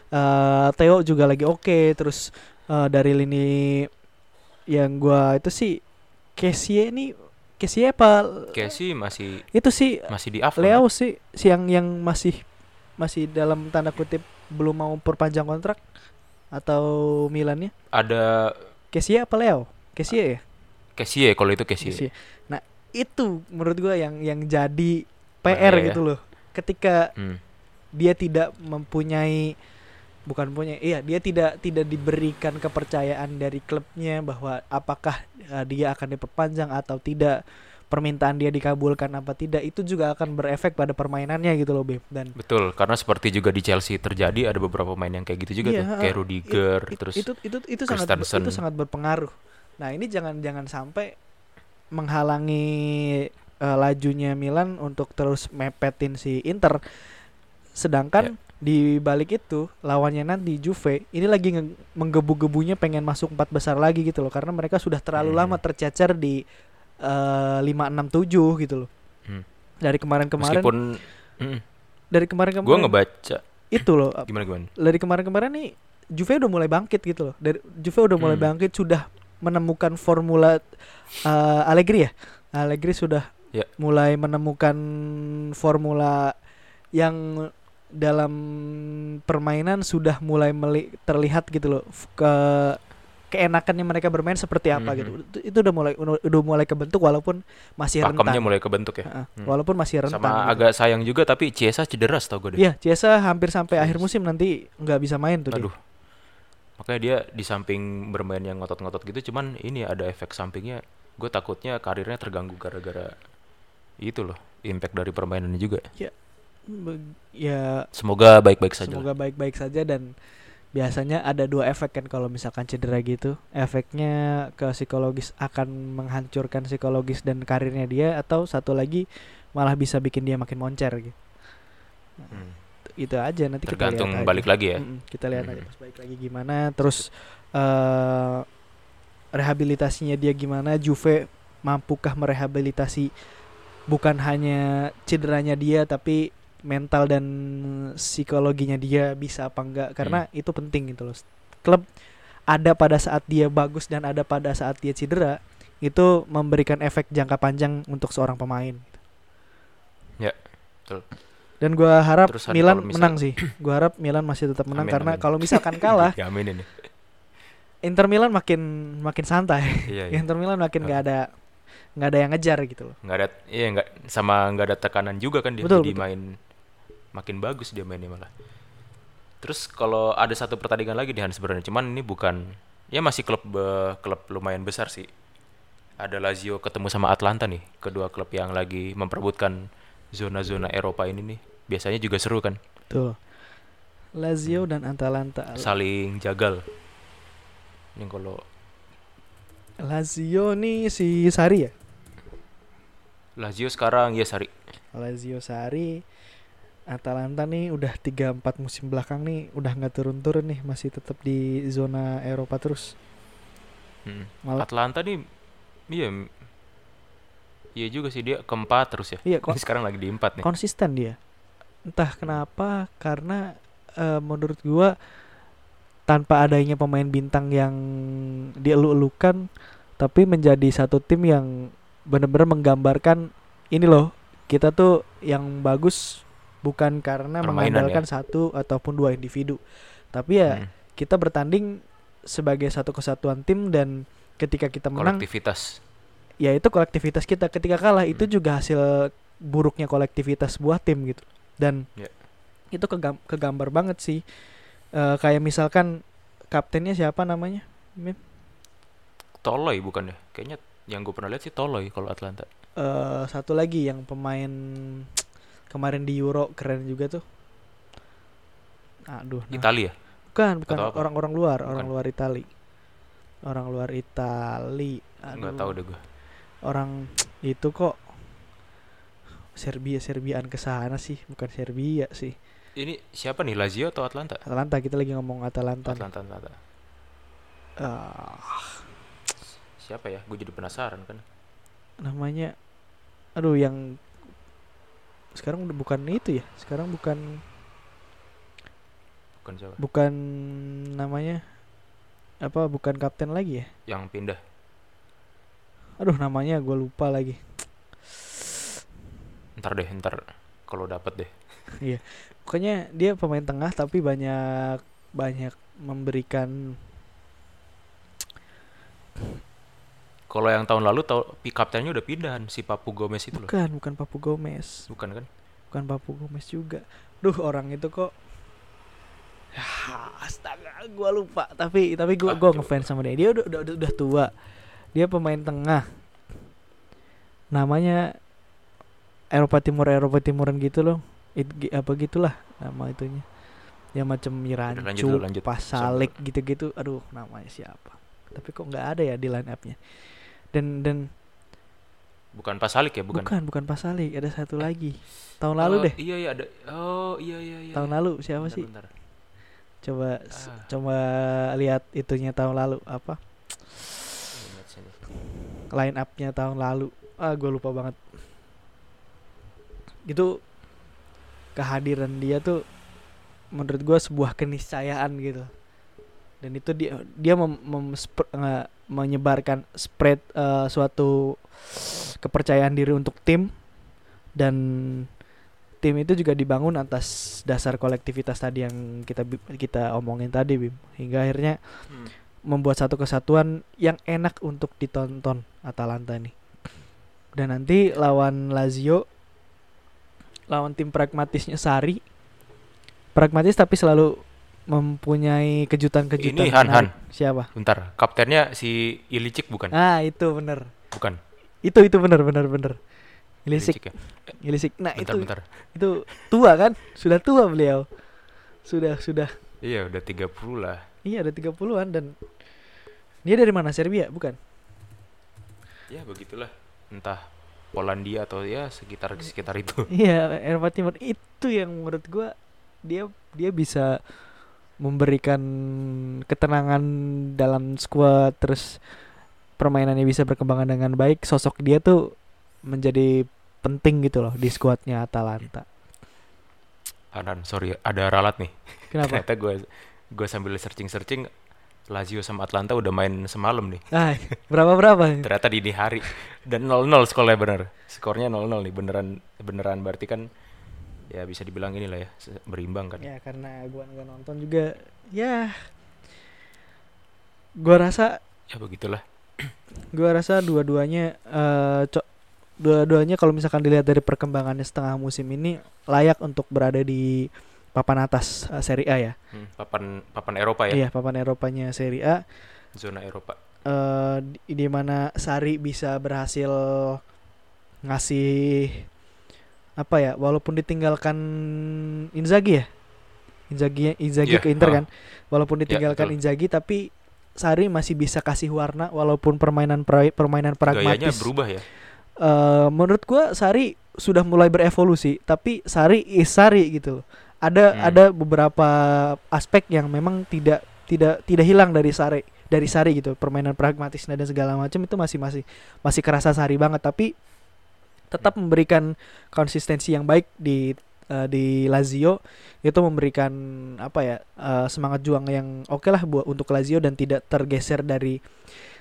Eh Theo juga lagi oke terus eh, dari lini yang gua itu sih Kessie ini Kessie apa sih masih itu sih masih di Afcon. Leo sih si yang yang masih masih dalam tanda kutip belum mau perpanjang kontrak atau Milannya Ada Kessie apa Leo Kessie ya Kessie kalau itu Kessie. Kessie. Nah itu menurut gua yang yang jadi PR Bahaya ya. gitu loh ketika Hmm. dia tidak mempunyai bukan punya iya dia tidak tidak diberikan kepercayaan dari klubnya bahwa apakah uh, dia akan diperpanjang atau tidak permintaan dia dikabulkan apa tidak itu juga akan berefek pada permainannya gitu loh Beb dan Betul, karena seperti juga di Chelsea terjadi ada beberapa pemain yang kayak gitu juga Iya, tuh, kayak Rudiger, It- terus itu itu itu sangat ber- Christensen. itu sangat berpengaruh. Nah, ini jangan jangan sampai menghalangi eh, lajunya Milan untuk terus mepetin si Inter. Sedangkan Ya. di balik itu lawannya nanti Juve ini lagi menggebu-gebunya pengen masuk empat besar lagi gitu loh karena mereka sudah terlalu Hmm. lama tercecer di eh, lima enam tujuh gitu loh. Hmm. Dari kemarin-kemarin meskipun mm, dari kemarin-kemarin gue ngebaca itu loh gimana gimana. dari kemarin-kemarin nih Juve udah mulai bangkit gitu loh. Dari Juve udah mulai Hmm. bangkit sudah menemukan formula eh, Allegri ya. Allegri sudah Ya. mulai menemukan formula yang dalam permainan sudah mulai meli- terlihat gitu loh ke keenakannya mereka bermain seperti apa Mhm. gitu. Itu, itu udah mulai udah mulai kebentuk walaupun masih Pakemnya rentan. mulai kebentuk ya. Hmm. Walaupun masih rentan. Sama gitu. agak sayang juga tapi Chiesa cedera tau gue deh. Iya, Ciesa hampir sampai akhir Yes. musim nanti nggak bisa main tuh dia. Makanya dia di samping bermain yang ngotot-ngotot gitu cuman ini ada efek sampingnya. Gue takutnya karirnya terganggu gara-gara itu loh, impact dari permainannya juga. Be- Ya Semoga baik-baik saja. Semoga baik-baik saja dan biasanya ada dua efek kan kalau misalkan cedera gitu. Efeknya ke psikologis akan menghancurkan psikologis dan karirnya dia atau satu lagi malah bisa bikin dia makin moncer gitu. Hmm. Itu aja nanti Tergantung kita lihat balik aja. lagi ya. Mm-mm, kita lihat aja Mm. pas balik lagi gimana terus eh rehabilitasinya dia gimana Juve mampukah merehabilitasi bukan hanya cederanya dia tapi mental dan psikologinya dia bisa apa enggak karena itu penting gitu loh klub ada pada saat dia bagus dan ada pada saat dia cedera itu memberikan efek jangka panjang untuk seorang pemain Ya, betul. Dan gua harap Terus ada Milan misal- menang sih. Gua harap Milan masih tetap menang Amin, karena kalau misalkan kalah Ya amin ini. Inter Milan makin makin santai. Iya, iya. Inter Milan makin nggak ada nggak ada yang ngejar gitu loh. Nggak ada iya nggak sama nggak ada tekanan juga kan dia. Betul, jadi betul. main makin bagus dia mainnya malah. Terus kalau ada satu pertandingan lagi di Hans sebenarnya cuman ini bukan ya masih klub be- klub lumayan besar sih. Ada Lazio ketemu sama Atlanta nih kedua klub yang lagi memperebutkan zona-zona Eropa ini nih biasanya juga seru kan? Tuh Lazio dan Atalanta. Saling jagal. Ini kalau Lazio nih si Sari ya? Lazio sekarang ya Sari. Lazio Sari. Atalanta nih udah 3-4 musim belakang nih udah nggak turun-turun nih masih tetap di zona Eropa terus. Hmm. malah Atlanta nih iya iya juga sih dia keempat terus ya. Iya kon- sekarang lagi di empat nih. konsisten dia entah kenapa karena eh, menurut gua tanpa adanya pemain bintang yang dielu-elukan tapi menjadi satu tim yang benar-benar menggambarkan ini loh kita tuh yang bagus bukan karena Permainan mengandalkan satu ataupun dua individu. Tapi ya Hmm. kita bertanding sebagai satu kesatuan tim dan ketika kita menang kolektivitas. Ya itu kolektivitas kita. Ketika kalah itu Hmm. juga hasil buruknya kolektivitas sebuah tim gitu dan Ya. itu kegam kegambar banget sih. Eh, kayak misalkan kaptennya siapa namanya Mim? Toloy bukan ya? Kayaknya yang gue pernah lihat sih Toloy kalau Atlanta. Eh, satu lagi yang pemain kemarin di Euro keren juga tuh. Aduh nah. Italia? Bukan bukan. Orang-orang luar orang Bukan. luar Itali. Orang luar Itali. Nggak tahu deh gue orang itu kok Serbia Serbiaan ke sana sih bukan Serbia sih Ini siapa nih Lazio atau Atlanta? Atalanta kita lagi ngomong Atalanta nih. Atlanta, Atlanta. Ah, Siapa ya? Gue jadi penasaran kan. namanya aduh yang sekarang udah bukan itu ya sekarang bukan Bukan siapa? bukan namanya apa bukan kapten lagi ya Yang pindah. aduh namanya gue lupa lagi Ntar deh, ntar kalau dapat deh. pokoknya dia pemain tengah tapi banyak banyak memberikan Kalau yang tahun lalu tau kaptennya udah pindahan si Papu Gomez itu loh. bukan bukan Papu Gomez Bukan kan? bukan Papu Gomez juga duh orang itu kok ya, astaga gua lupa tapi tapi gua Ah, gua coba. ngefans sama dia dia udah udah udah tua dia pemain tengah namanya Eropa Timur Eropa Timuran gitu loh It, apa gitulah nama itunya ya macam lanjut Mirancu, dulu, lanjut. Pasalik gitu-gitu aduh namanya siapa tapi kok nggak ada ya di line up-nya dan dan Bukan Pasalik ya, bukan. bukan bukan Pasalik ada satu lagi tahun lalu Oh, deh Iya iya ada. Oh iya iya iya. tahun iya. lalu siapa Bentar, sih bentar. coba Ah. coba lihat itunya tahun lalu apa line up-nya tahun lalu ah gue lupa banget itu kehadiran dia tuh menurut gue sebuah keniscayaan gitu dan itu dia dia mem- mem- spr- nge- menyebarkan spread eh, suatu kepercayaan diri untuk tim dan tim itu juga dibangun atas dasar kolektivitas tadi yang kita kita omongin tadi Bim hingga akhirnya Hmm. membuat satu kesatuan yang enak untuk ditonton Atalanta nih. Dan nanti lawan Lazio lawan tim pragmatisnya Sari. Pragmatis tapi selalu mempunyai kejutan-kejutan. Ini Han, menarik. Siapa? Bentar, kaptennya si Ilicic bukan? Ah, itu bener. Bukan. Itu itu bener bener bener. Ilisik, ya. Ilisik. Nah, Bentar, itu bentar. itu tua kan? Sudah tua beliau. Sudah sudah. Iya, udah 30 lah. Iya, ada 30-an dan dia dari mana? Serbia, bukan? Ya, begitulah. Entah Polandia atau ya sekitar sekitar itu. Iya, Eropa Timur itu yang menurut gua dia dia bisa memberikan ketenangan dalam skuad terus permainannya bisa berkembang dengan baik. Sosok dia tuh menjadi penting gitu loh di skuadnya Atalanta. Hanan, sorry, ada ralat nih. Kenapa? Ternyata gue gue sambil searching-searching Lazio sama Atlanta udah main semalam nih. Ah, berapa berapa? Ternyata dini hari dan 0-0 skornya bener. Skornya 0-0 nih beneran beneran berarti kan ya bisa dibilang inilah ya berimbang kan. Ya karena gua nggak nonton juga. Ya, gua rasa Ya begitulah. gua rasa dua-duanya eh co- dua-duanya kalau misalkan dilihat dari perkembangannya setengah musim ini layak untuk berada di papan atas eh, Serie A ya. Hmm, papan papan Eropa ya, Iya, papan Eropanya Serie A zona Eropa. eh di, di mana Sari bisa berhasil ngasih apa ya, walaupun ditinggalkan Inzaghi ya. Inzaghi Inzaghi Iya, ke Inter ah. kan. Walaupun ditinggalkan betul. Inzaghi tapi Sari masih bisa kasih warna walaupun permainan pra- permainan Gayanya pragmatis. berubah ya. Eh, menurut gua Sari sudah mulai berevolusi, tapi Sari is Sari gitu. loh. Ada Hmm. ada beberapa aspek yang memang tidak tidak tidak hilang dari Sari dari Sari gitu. Permainan pragmatisnya dan segala macam itu masih masih masih kerasa Sari banget, tapi tetap memberikan konsistensi yang baik di eh, di Lazio itu memberikan apa ya eh, semangat juang yang oke lah buat untuk Lazio dan tidak tergeser dari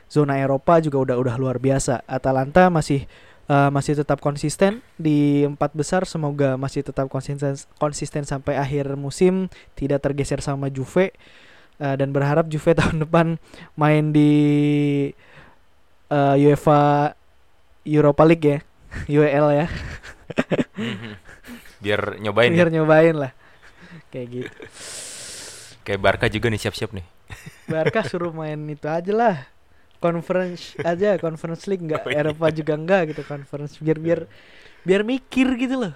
zona Eropa juga udah udah luar biasa. Atalanta masih eh, masih tetap konsisten di empat besar. Semoga masih tetap konsisten konsisten sampai akhir musim tidak tergeser sama Juve. Eh, dan berharap Juve tahun depan main di eh, UEFA Europa League ya. UEL ya. Mhm. Biar nyobain biar ya. nyobain lah. Kayak gitu. Kayak Barca juga nih siap-siap nih. Barca suruh main itu aja lah conference aja conference league nggak Oh, iya. Eropa juga enggak gitu conference biar biar biar mikir gitu loh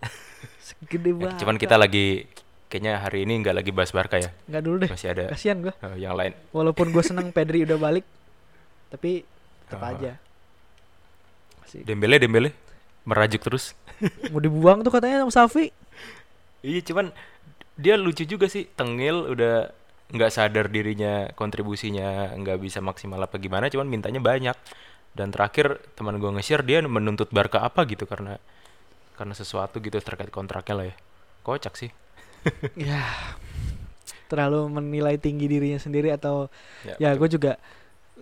segede Ya, banget cuman kita lagi kayaknya hari ini nggak lagi bahas Barca ya. nggak dulu deh Masih ada kasihan gua eh, yang lain. walaupun gue seneng Pedri udah balik tapi tetap Oh. aja sih. Dembele Dembele merajuk terus. Mau dibuang tuh katanya sama Safi. Iya cuman dia lucu juga sih tengil udah nggak sadar dirinya kontribusinya nggak bisa maksimal apa gimana cuman mintanya banyak. Dan terakhir teman gua nge-share dia menuntut Barca apa gitu karena karena sesuatu gitu terkait kontraknya lah ya. Kocak sih. Ya terlalu menilai tinggi dirinya sendiri atau ya betul. gue juga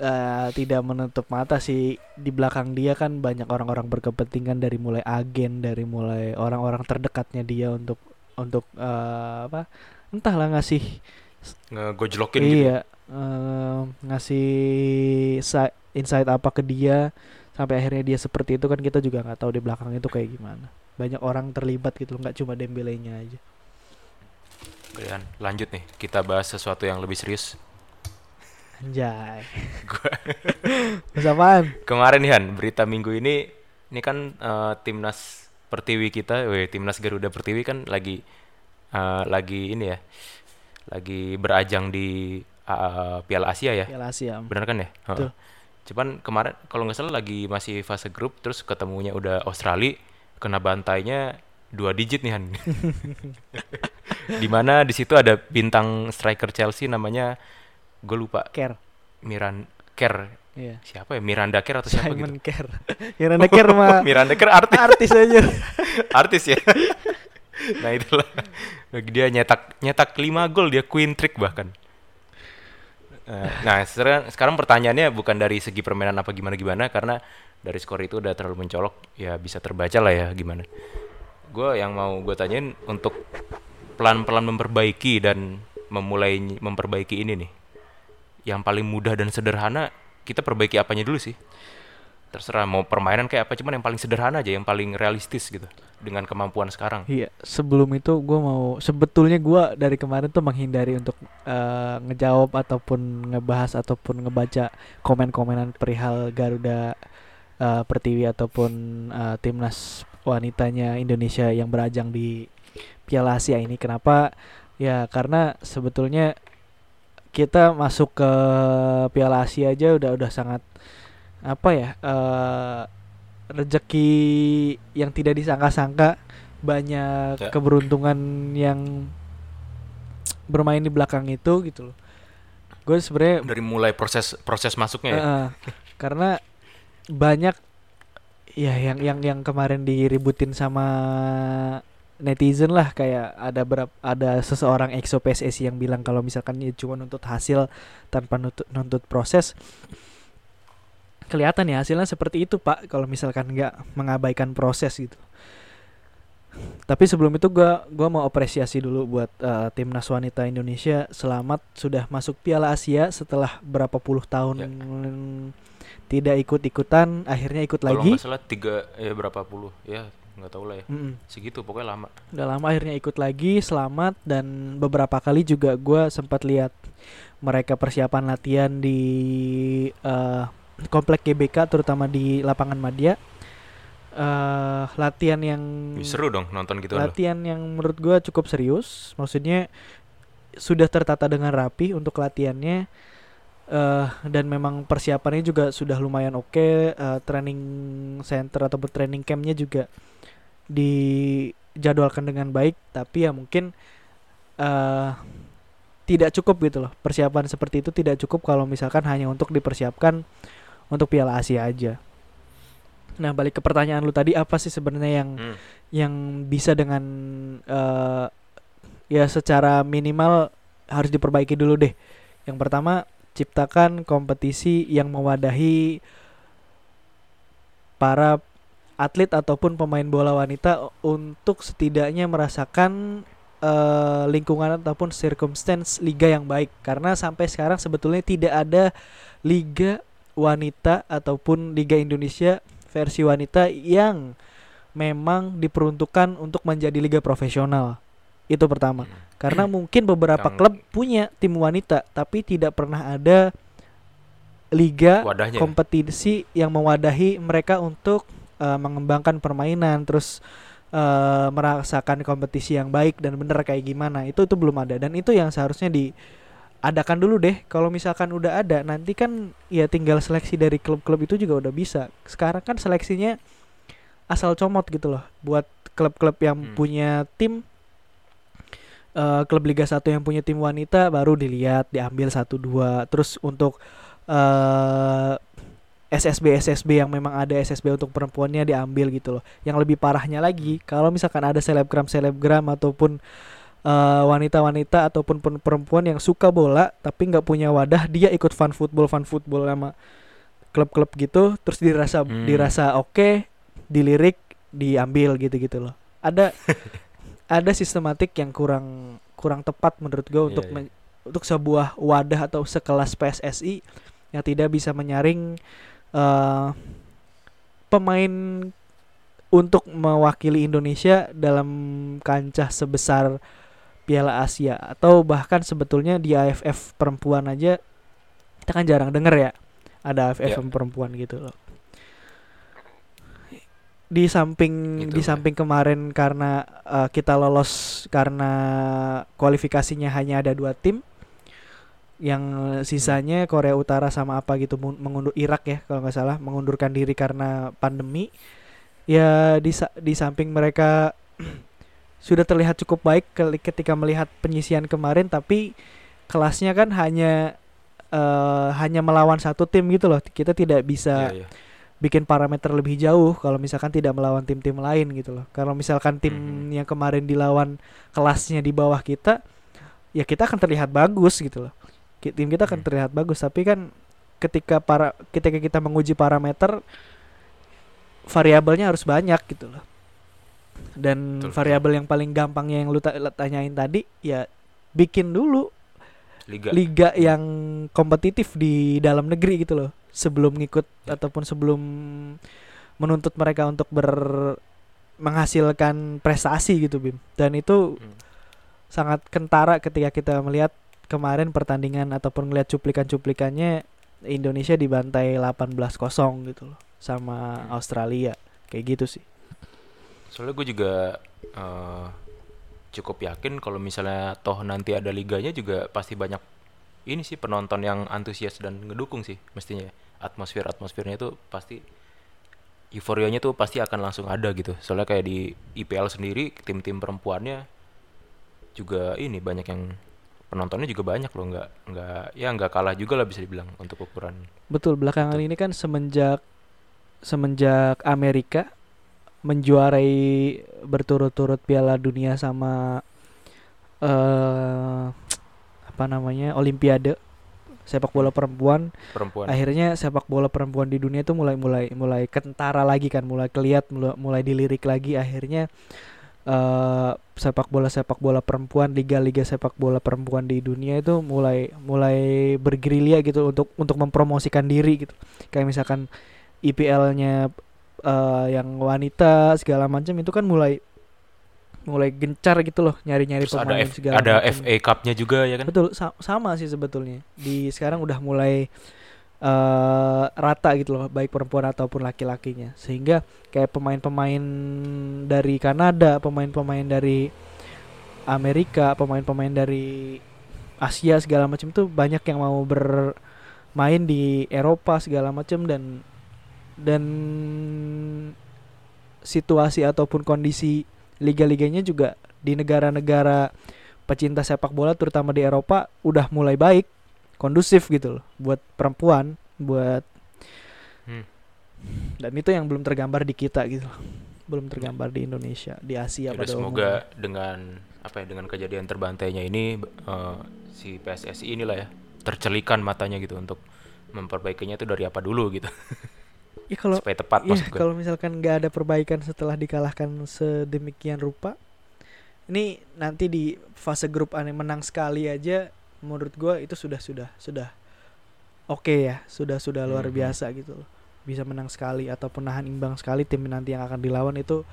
eh, tidak menutup mata sih. Di belakang dia kan banyak orang-orang berkepentingan dari mulai agen dari mulai orang-orang terdekatnya dia untuk untuk eh, apa entahlah ngasih ngegojlokin gitu? iya ngasih insight apa ke dia sampai akhirnya dia seperti itu kan kita juga nggak tahu di belakang itu kayak gimana. Banyak orang terlibat gitu loh nggak cuma Dembele-nya aja. Dan lanjut nih. Kita bahas sesuatu yang lebih serius. Anjay. Gua apaan? kemarin nih Han berita minggu ini ini kan eh, timnas pertiwi kita, weh timnas Garuda Pertiwi kan lagi eh, lagi ini ya, lagi berajang di eh, Piala Asia ya, Piala Asia benar kan ya? Betul. Cuman kemarin kalau nggak salah lagi masih fase grup, terus ketemunya udah Australia, kena bantainya dua digit nih Han. Di mana di situ ada bintang striker Chelsea namanya gue lupa. Care Miran Kerr. Iya. Siapa ya? Miranda Kerr atau siapa gitu? Simon Care Miranda Care mah Miranda Kerr artis. artis aja artis ya nah itulah. Dia nyetak nyetak 5 gol dia queen trick bahkan. Eh, nah sekarang sekarang pertanyaannya bukan dari segi permainan apa gimana gimana karena dari skor itu udah terlalu mencolok ya bisa terbaca lah ya gimana. Gue yang mau gue tanyain untuk pelan-pelan memperbaiki dan memulai memperbaiki ini nih. Yang paling mudah dan sederhana kita perbaiki apanya dulu sih terserah mau permainan kayak apa cuman yang paling sederhana aja yang paling realistis gitu dengan kemampuan sekarang Iya sebelum itu gue mau Sebetulnya gue dari kemarin tuh menghindari untuk eh, Ngejawab ataupun ngebahas Ataupun ngebaca komen-komenan perihal Garuda eh, Pertiwi Ataupun eh, timnas wanitanya Indonesia yang berajang di Piala Asia ini Kenapa? Ya karena sebetulnya kita masuk ke Piala Asia aja udah udah sangat apa ya eh rezeki yang tidak disangka-sangka banyak Ya. keberuntungan yang bermain di belakang itu gitu loh. Gue sebenarnya dari mulai proses proses masuknya ya? Eh, karena banyak ya yang yang yang kemarin diributin sama netizen lah kayak ada berapa ada seseorang exo PSSI yang bilang kalau misalkan ya cuma nuntut hasil tanpa nuntut, nuntut proses kelihatan ya hasilnya seperti itu pak kalau misalkan nggak mengabaikan proses gitu. Tapi sebelum itu gua gua mau apresiasi dulu buat eh, timnas wanita Indonesia. Selamat sudah masuk Piala Asia setelah berapa puluh tahun Ya. tidak ikut ikutan akhirnya ikut kalau lagi. salah tiga ya berapa puluh ya nggak tahu lah ya. Mm-mm. segitu pokoknya lama. Udah lama akhirnya ikut lagi selamat dan beberapa kali juga gua sempat lihat mereka persiapan latihan di eh, komplek GBK terutama di lapangan Madia. Eh latihan yang seru dong nonton gitu loh. latihan yang menurut gua cukup serius. Maksudnya sudah tertata dengan rapi untuk latihannya. Eh dan memang persiapannya juga sudah lumayan oke. Eh, training center atau training campnya juga dijadwalkan dengan baik. Tapi ya mungkin eh tidak cukup gitu loh. Persiapan seperti itu tidak cukup kalau misalkan hanya untuk dipersiapkan untuk Piala Asia aja nah balik ke pertanyaan lu tadi apa sih sebenarnya yang Hmm. yang bisa dengan eh ya secara minimal harus diperbaiki dulu deh. Yang pertama ciptakan kompetisi yang mewadahi para atlet ataupun pemain bola wanita untuk setidaknya merasakan eh, lingkungan ataupun circumstance liga yang baik karena sampai sekarang sebetulnya tidak ada liga wanita ataupun liga Indonesia versi wanita yang memang diperuntukkan untuk menjadi liga profesional. Itu pertama. Hmm. Karena mungkin beberapa Yang- klub punya tim wanita tapi tidak pernah ada liga wadahnya ya? kompetisi yang mewadahi mereka untuk eh, mengembangkan permainan terus eh, merasakan kompetisi yang baik dan benar kayak gimana. Itu itu belum ada dan itu yang seharusnya di adakan dulu deh kalau misalkan udah ada nanti kan ya tinggal seleksi dari klub-klub itu juga udah bisa sekarang kan seleksinya asal comot gitu loh buat klub-klub yang Hmm. punya tim eh, klub Liga 1 yang punya tim wanita baru dilihat diambil satu dua terus untuk eh SSB SSB yang memang ada SSB untuk perempuannya diambil gitu loh. Yang lebih parahnya lagi kalau misalkan ada selebgram selebgram ataupun eh, wanita-wanita ataupun pen- perempuan yang suka bola tapi nggak punya wadah dia ikut fun football fun football sama klub-klub gitu terus dirasa Hmm. dirasa oke dilirik diambil gitu-gitu loh. Ada ada sistematik yang kurang kurang tepat menurut gue untuk Iya, iya. men- untuk sebuah wadah atau sekelas PSSI yang tidak bisa menyaring eh, pemain untuk mewakili Indonesia dalam kancah sebesar Piala Asia atau bahkan sebetulnya di AFF perempuan aja kita kan jarang denger ya ada AFF Ya. perempuan gitu loh. Di samping Gitu, di ya. samping kemarin karena eh, kita lolos karena kualifikasinya hanya ada dua tim yang sisanya Korea Utara sama apa gitu mengundur Irak ya kalau nggak salah mengundurkan diri karena pandemi ya di di samping mereka sudah terlihat cukup baik ketika melihat penyisian kemarin tapi kelasnya kan hanya eh, hanya melawan satu tim gitu loh kita tidak bisa Iya, iya. bikin parameter lebih jauh kalau misalkan tidak melawan tim-tim lain gitu loh. Kalau misalkan tim Mhm. yang kemarin dilawan kelasnya di bawah kita, ya kita akan terlihat bagus gitu loh. Tim kita akan Hmm. terlihat bagus, tapi kan ketika para ketika kita menguji parameter variabelnya harus banyak gitu loh. Dan variabel yang paling gampangnya yang lu ta- tanyain tadi ya bikin dulu Liga. liga yang kompetitif di dalam negeri gitu loh sebelum ngikut Ya. ataupun sebelum menuntut mereka untuk ber menghasilkan prestasi gitu Bim dan itu Hmm. sangat kentara ketika kita melihat kemarin pertandingan ataupun melihat cuplikan-cuplikannya Indonesia dibantai 18-0 gitu loh sama Hmm. Australia kayak gitu sih Soalnya gue juga eh, cukup yakin kalau misalnya toh nanti ada liganya juga pasti banyak ini sih penonton yang antusias dan ngedukung sih mestinya. Atmosfer atmosfernya itu pasti euforianya tuh pasti akan langsung ada gitu. Soalnya kayak di IPL sendiri tim-tim perempuannya juga ini banyak yang penontonnya juga banyak loh. Nggak nggak ya nggak kalah juga lah bisa dibilang untuk ukuran. Betul, belakangan ini kan semenjak semenjak Amerika menjuarai berturut-turut Piala Dunia sama eh apa namanya Olimpiade sepak bola perempuan, perempuan. Akhirnya sepak bola perempuan di dunia itu mulai mulai mulai kentara lagi kan, mulai keliat, mulai, mulai dilirik lagi, akhirnya eh sepak bola sepak bola perempuan, liga-liga sepak bola perempuan di dunia itu mulai mulai bergerilya gitu untuk untuk mempromosikan diri gitu. Kayak misalkan IPL-nya eh, yang wanita segala macam itu kan mulai mulai gencar gitu loh nyari-nyari terus ada pemain F- segala ada macam. FA Cup-nya juga ya kan Betul, sa- sama sih sebetulnya. Di sekarang udah mulai eh rata gitu loh, baik perempuan ataupun laki-lakinya. Sehingga kayak pemain-pemain dari Kanada, pemain-pemain dari Amerika, pemain-pemain dari Asia segala macam tuh banyak yang mau bermain di Eropa segala macam dan dan situasi ataupun kondisi liga-liganya juga di negara-negara pecinta sepak bola terutama di Eropa udah mulai baik, kondusif gitu loh buat perempuan, buat Hmm. dan itu yang belum tergambar di kita gitu loh. Belum tergambar di Indonesia, di Asia Yaudah, pada semoga umumnya. dengan apa ya dengan kejadian terbantainya ini eh, si PSSI inilah ya tercelikan matanya gitu untuk memperbaikinya itu dari apa dulu gitu Ya kalau supaya tepat ya, maksud gue. kalau misalkan nggak ada perbaikan setelah dikalahkan sedemikian rupa, ini nanti di fase grup aneh menang sekali aja, menurut gua itu sudah sudah sudah oke ya, sudah sudah luar Mhm. biasa gitu loh. Bisa menang sekali ataupun nahan imbang sekali tim nanti yang akan dilawan itu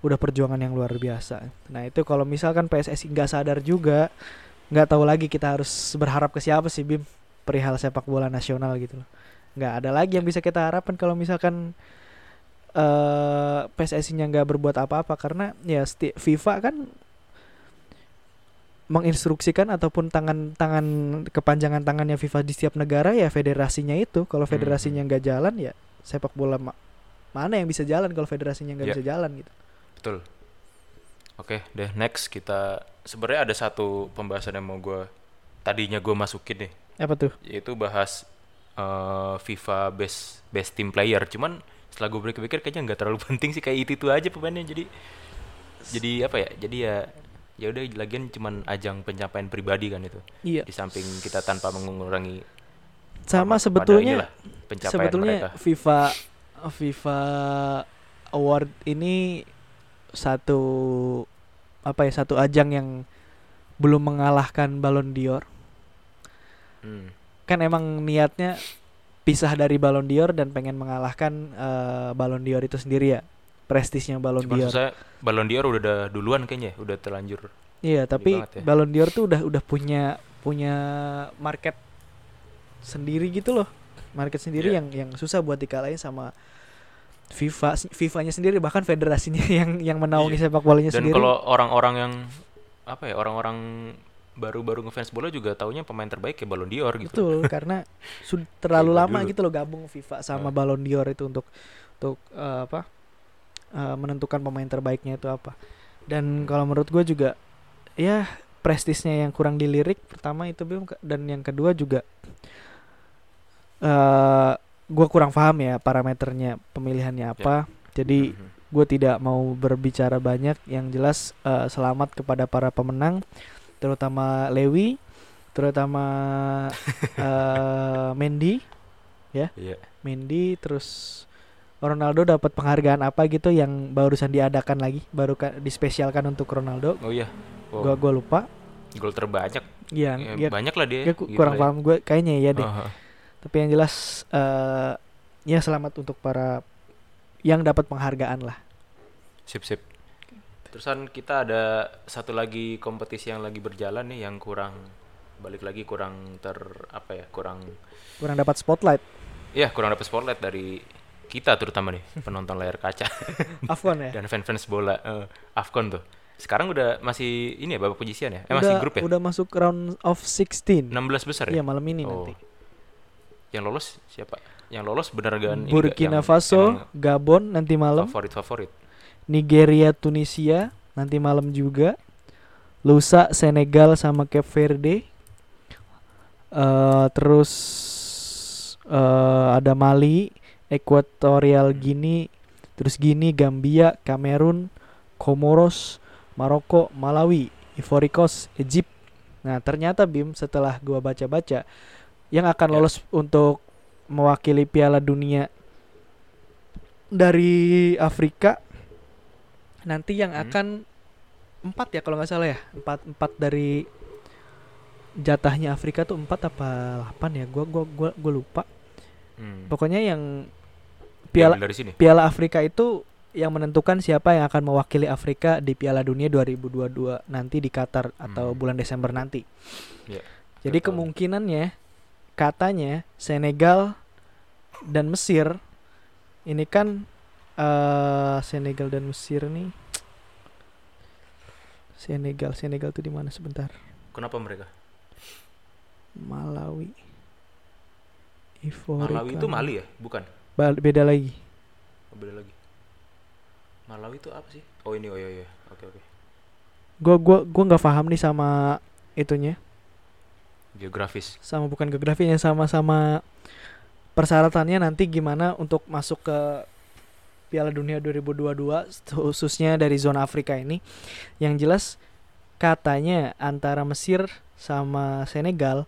udah perjuangan yang luar biasa. Nah itu kalau misalkan PSSI nggak sadar juga, nggak tahu lagi kita harus berharap ke siapa sih Bim perihal sepak bola nasional gitu loh. Nggak ada lagi yang bisa kita harapkan kalau misalkan eh PSSI-nya nggak berbuat apa-apa karena ya FIFA kan menginstruksikan ataupun tangan-tangan kepanjangan tangannya FIFA di setiap negara ya federasinya itu. Kalau Hmm. federasinya nggak jalan ya sepak bola ma- mana yang bisa jalan kalau federasinya nggak Ya. bisa jalan gitu. Betul. Oke, deh next kita sebenarnya ada satu pembahasan yang mau gue tadinya gue masukin nih, Apa tuh? yaitu bahas eh, FIFA best best team player. Cuman setelah gue berpikir kayaknya nggak terlalu penting sih kayak itu itu aja pemainnya. Jadi jadi apa ya? Jadi ya ya udah lagian cuman ajang pencapaian pribadi kan itu. Iya. Di samping kita tanpa mengurangi Sama sebetulnya inilah, pencapaian sebetulnya mereka. FIFA FIFA Award ini satu apa ya satu ajang yang belum mengalahkan Ballon d'Or. Hmm. Kan emang niatnya pisah dari Ballon d'Or dan pengen mengalahkan eh, Ballon d'Or itu sendiri ya. Prestisnya Ballon d'Or. susah Ballon d'Or udah ada duluan kayaknya, udah terlanjur. Iya, tapi ya. Ballon d'Or tuh udah udah punya punya market sendiri gitu loh. Market sendiri Iya. yang yang susah buat dikalahin sama FIFA FIFA-nya sendiri bahkan federasinya yang yang menaungi Iya. sepak bolanya Dan sendiri. kalau orang-orang yang apa ya, orang-orang baru-baru ngefans bola juga taunya pemain terbaik ya Ballon d'Or gitu. Betul, karena sudah terlalu Kayak lama dulu. gitu loh gabung FIFA sama Ah. Ballon d'Or itu untuk untuk eh, apa? eh, menentukan pemain terbaiknya itu apa. Dan kalau menurut gue juga ya prestisnya yang kurang dilirik pertama itu Bim dan yang kedua juga eh gue kurang paham ya parameternya pemilihannya apa. Jadi Mhm. gue tidak mau berbicara banyak yang jelas eh, selamat kepada para pemenang terutama Lewi terutama eh, Mendy Iya. Mendy terus Ronaldo dapat penghargaan apa gitu yang barusan diadakan lagi baru ka- dispesialkan untuk Ronaldo Oh iya. Oh, gua gua lupa gol terbanyak. Iya, Ya, ya, banyak lah dia. ya gitu kurang lah ya. paham gue kayaknya ya deh Aha. tapi yang jelas eh ya selamat untuk para yang dapat penghargaan lah Sip sip. Terusan kita ada satu lagi kompetisi yang lagi berjalan nih yang kurang balik lagi kurang ter apa ya kurang kurang dapat spotlight. Ya kurang dapat spotlight dari kita terutama nih penonton layar kaca. Afwan ya? Dan fans-fans bola eh, Afcon tuh. Sekarang udah masih ini ya babak penyisian ya? Eh masih udah grup ya? udah masuk round of 16 16 besar Iya ya malam ini Oh. nanti. Yang lolos siapa? Yang lolos bener gan Burkina Faso Gabon nanti malam. Favorit favorit Nigeria Tunisia nanti malam juga. Lusa Senegal sama Cape Verde. Eh terus eh ada Mali Equatorial Guinea terus Guinea Gambia Kamerun Komoros Maroko Malawi Ivory Coast Egypt. Nah ternyata Bim setelah gua baca-baca yang akan Ya. lolos untuk mewakili Piala Dunia dari Afrika nanti yang Hmm. akan empat ya kalau nggak salah ya empat empat dari jatahnya Afrika tuh empat apa delapan ya gua gua gua gua lupa hmm. pokoknya yang Piala Diambil dari sini Piala Afrika itu yang menentukan siapa yang akan mewakili Afrika di Piala Dunia 2022 nanti di Qatar atau Hmm. bulan Desember nanti. Ya, Jadi betul. kemungkinannya katanya Senegal dan Mesir ini kan eh Senegal dan Mesir nih Senegal Senegal tuh di mana sebentar? kenapa mereka Malawi. Ivory Malawi itu. Mali ya bukan Ba- beda lagi. oh, beda lagi Malawi itu apa sih oh ini oh iya iya oke oke Gua gua gua nggak paham nih sama itunya. geografis sama bukan geografinya sama-sama persyaratannya nanti gimana untuk masuk ke Piala Dunia 2022 khususnya dari zona Afrika ini yang jelas katanya antara Mesir sama Senegal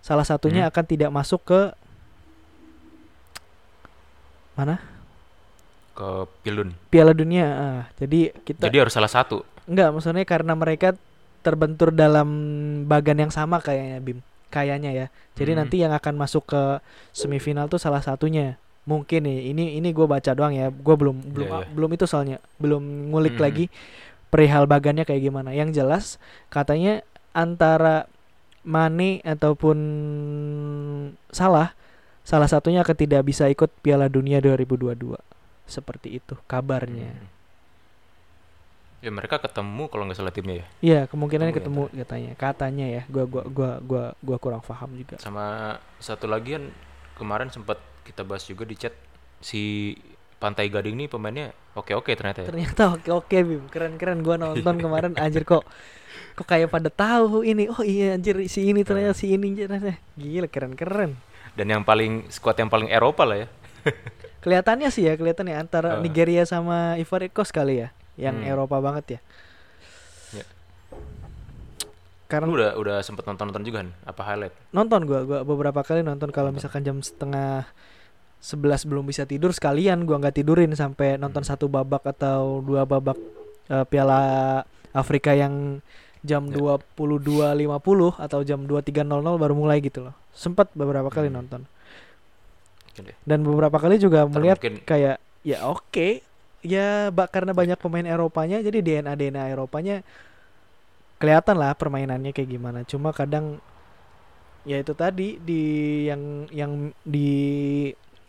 salah satunya Hmm. akan tidak masuk ke mana ke Pilun Piala Dunia ah, jadi kita jadi harus salah satu Enggak, maksudnya karena mereka terbentur dalam bagan yang sama kayaknya Bim. Kayaknya ya. Jadi Hmm. nanti yang akan masuk ke semifinal tuh salah satunya. Mungkin nih, ini ini gue baca doang ya. Gue belum belum Iya, iya. belum itu soalnya belum ngulik Hmm. lagi perihal bagannya kayak gimana. Yang jelas katanya antara Mane ataupun salah salah satunya akan tidak bisa ikut Piala Dunia 2022. Seperti itu kabarnya. Hmm. Ya mereka ketemu kalau nggak salah timnya ya. Iya, kemungkinan Ketemu ketemu katanya. Katanya ya, gua gua gua gua gua kurang paham juga. Sama satu lagi kan kemarin sempat kita bahas juga di chat si Pantai Gading nih pemainnya oke-oke ternyata ya. Ternyata oke oke Bim, keren-keren gua nonton kemarin anjir kok kok kayak pada tahu ini. Oh iya anjir si ini ternyata si ini ternyata. Gila keren-keren. Dan yang paling squad yang paling Eropa lah ya. Kelihatannya sih ya, kelihatannya antara Uh. Nigeria sama Ivory Coast kali ya, yang Hmm. Eropa banget ya. Ya. Karena Lu udah udah sempet nonton-nonton juga kan? Apa highlight? nonton gua gua beberapa kali nonton kalau misalkan jam setengah 11 belum bisa tidur sekalian gua nggak tidurin sampai nonton Hmm. satu babak atau dua babak eh, Piala Afrika yang jam Ya. 22.50 atau jam 23.00 baru mulai gitu loh. Sempat beberapa kali Hmm. nonton. Dan beberapa kali juga Ntar melihat mungkin kayak ya oke ya ba karena banyak pemain Eropanya jadi DNA DNA Eropanya kelihatan lah permainannya kayak gimana cuma kadang ya itu tadi di yang yang di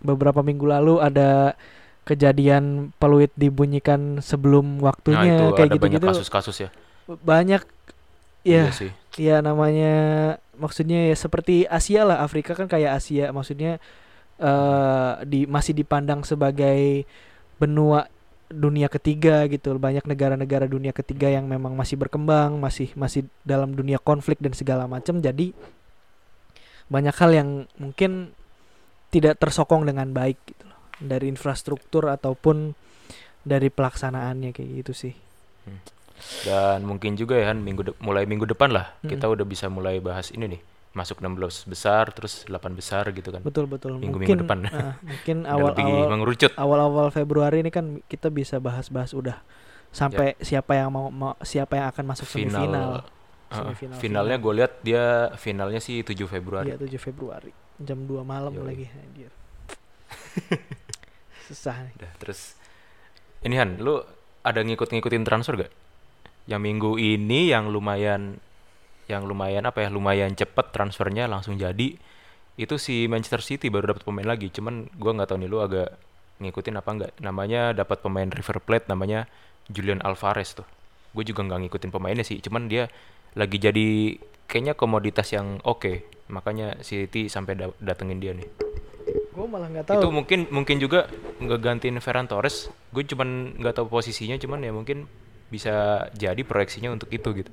beberapa minggu lalu ada kejadian peluit dibunyikan sebelum nah waktunya itu kayak ada banyak gitu-gitu. kasus-kasus ya. banyak Iya ya sih. ya namanya maksudnya ya seperti Asia lah Afrika kan kayak Asia. Maksudnya eh di masih dipandang sebagai benua dunia ketiga gitu. Banyak negara-negara dunia ketiga yang memang masih berkembang masih masih dalam dunia konflik dan segala macam. Jadi banyak hal yang mungkin tidak tersokong dengan baik gitu loh dari infrastruktur ataupun dari pelaksanaannya kayak gitu sih Dan mungkin juga ya minggu mulai minggu depan lah Mm-mm. kita udah bisa mulai bahas ini nih. Masuk 16 besar terus 8 besar gitu kan. betul betul Minggu-minggu mungkin depan. ah, mungkin lebih awal-awal mengerucut. awal-awal Februari ini kan kita bisa bahas-bahas udah sampai siapa yang mau, mau siapa yang akan masuk Final. semifinal. Uh, Semifinal, finalnya final. gue lihat dia finalnya sih 7 Februari. Iya 7 Februari jam 2 malam Yoi. lagi anjir. Susah nih. Udah, terus ini Han, lu ada ngikut-ngikutin transfer gak? Yang minggu ini yang lumayan yang lumayan apa ya? Lumayan cepet transfernya langsung jadi. Itu si Manchester City baru dapat pemain lagi. Cuman gua nggak tahu nih lu agak ngikutin apa enggak. Namanya dapat pemain River Plate namanya Julian Alvarez tuh. Gue juga nggak ngikutin pemainnya sih. Cuman dia lagi jadi kayaknya komoditas yang oke. Makanya City sampai da- datengin dia nih. Gue malah nggak Itu tahu. mungkin mungkin juga ngegantiin Ferran Torres. Gue cuman nggak tahu posisinya, cuman ya mungkin bisa jadi proyeksinya untuk itu gitu.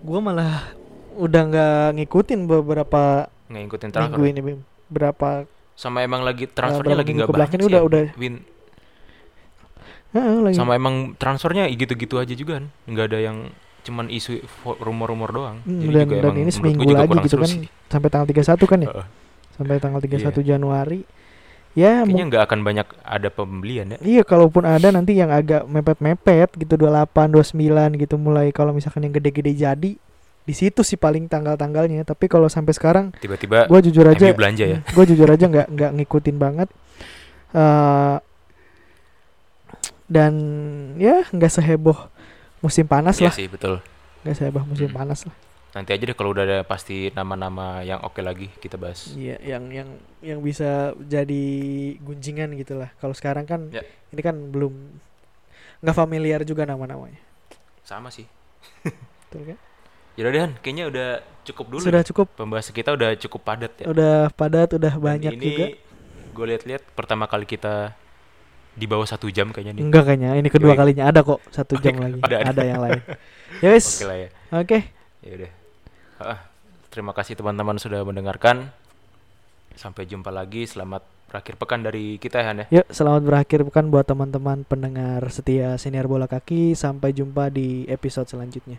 Gue malah udah nggak ngikutin beberapa Nggak ngikutin transfer. minggu ini Bim. Berapa Sama emang lagi transfernya lagi nggak banyak sih udah- ya. udah- Win. Heeh, lagi. Sama emang transfernya gitu-gitu aja juga kan. Nggak ada yang cuman isu rumor-rumor doang. Hmm, Jadi dan, juga dan ini seminggu juga lagi gitu kan sih. sampai tanggal 31 kan ya? Sampai tanggal 31 Iya. Januari. Ya, Kayaknya nggak akan banyak ada pembelian ya. Iya, kalaupun ada nanti yang agak mepet-mepet gitu 28, 29 gitu mulai kalau misalkan yang gede-gede jadi di situ sih paling tanggal-tanggalnya. Tapi kalau sampai sekarang Tiba-tiba gue jujur aja belanja ya. gue jujur aja nggak nggak ngikutin banget Eh dan ya nggak seheboh musim panas Iya lah sih betul. nggak seheboh musim Hmm. panas lah Nanti aja deh kalau udah ada pasti nama-nama yang oke lagi kita bahas. iya yang yang yang bisa jadi gunjingan gitu lah kalau sekarang kan Ya. ini kan belum nggak familiar juga nama-namanya Sama sih. betul kan Yaudah deh, kayaknya udah cukup dulu. sudah nih. cukup Pembahasan kita udah cukup padat ya. udah padat udah Dan banyak ini juga gue lihat-lihat pertama kali kita di bawah satu jam kayaknya nih. enggak kayaknya ini kedua Yoi. kalinya ada kok satu jam lagi ada, ada. ada yang lain ya wes Oke lah ya. oke Ya udah. Ah, terima kasih teman-teman sudah mendengarkan. Sampai jumpa lagi. Selamat berakhir pekan dari kita ya Han ya. Yuk, selamat berakhir pekan buat teman-teman pendengar setia senior bola kaki. Sampai jumpa di episode selanjutnya.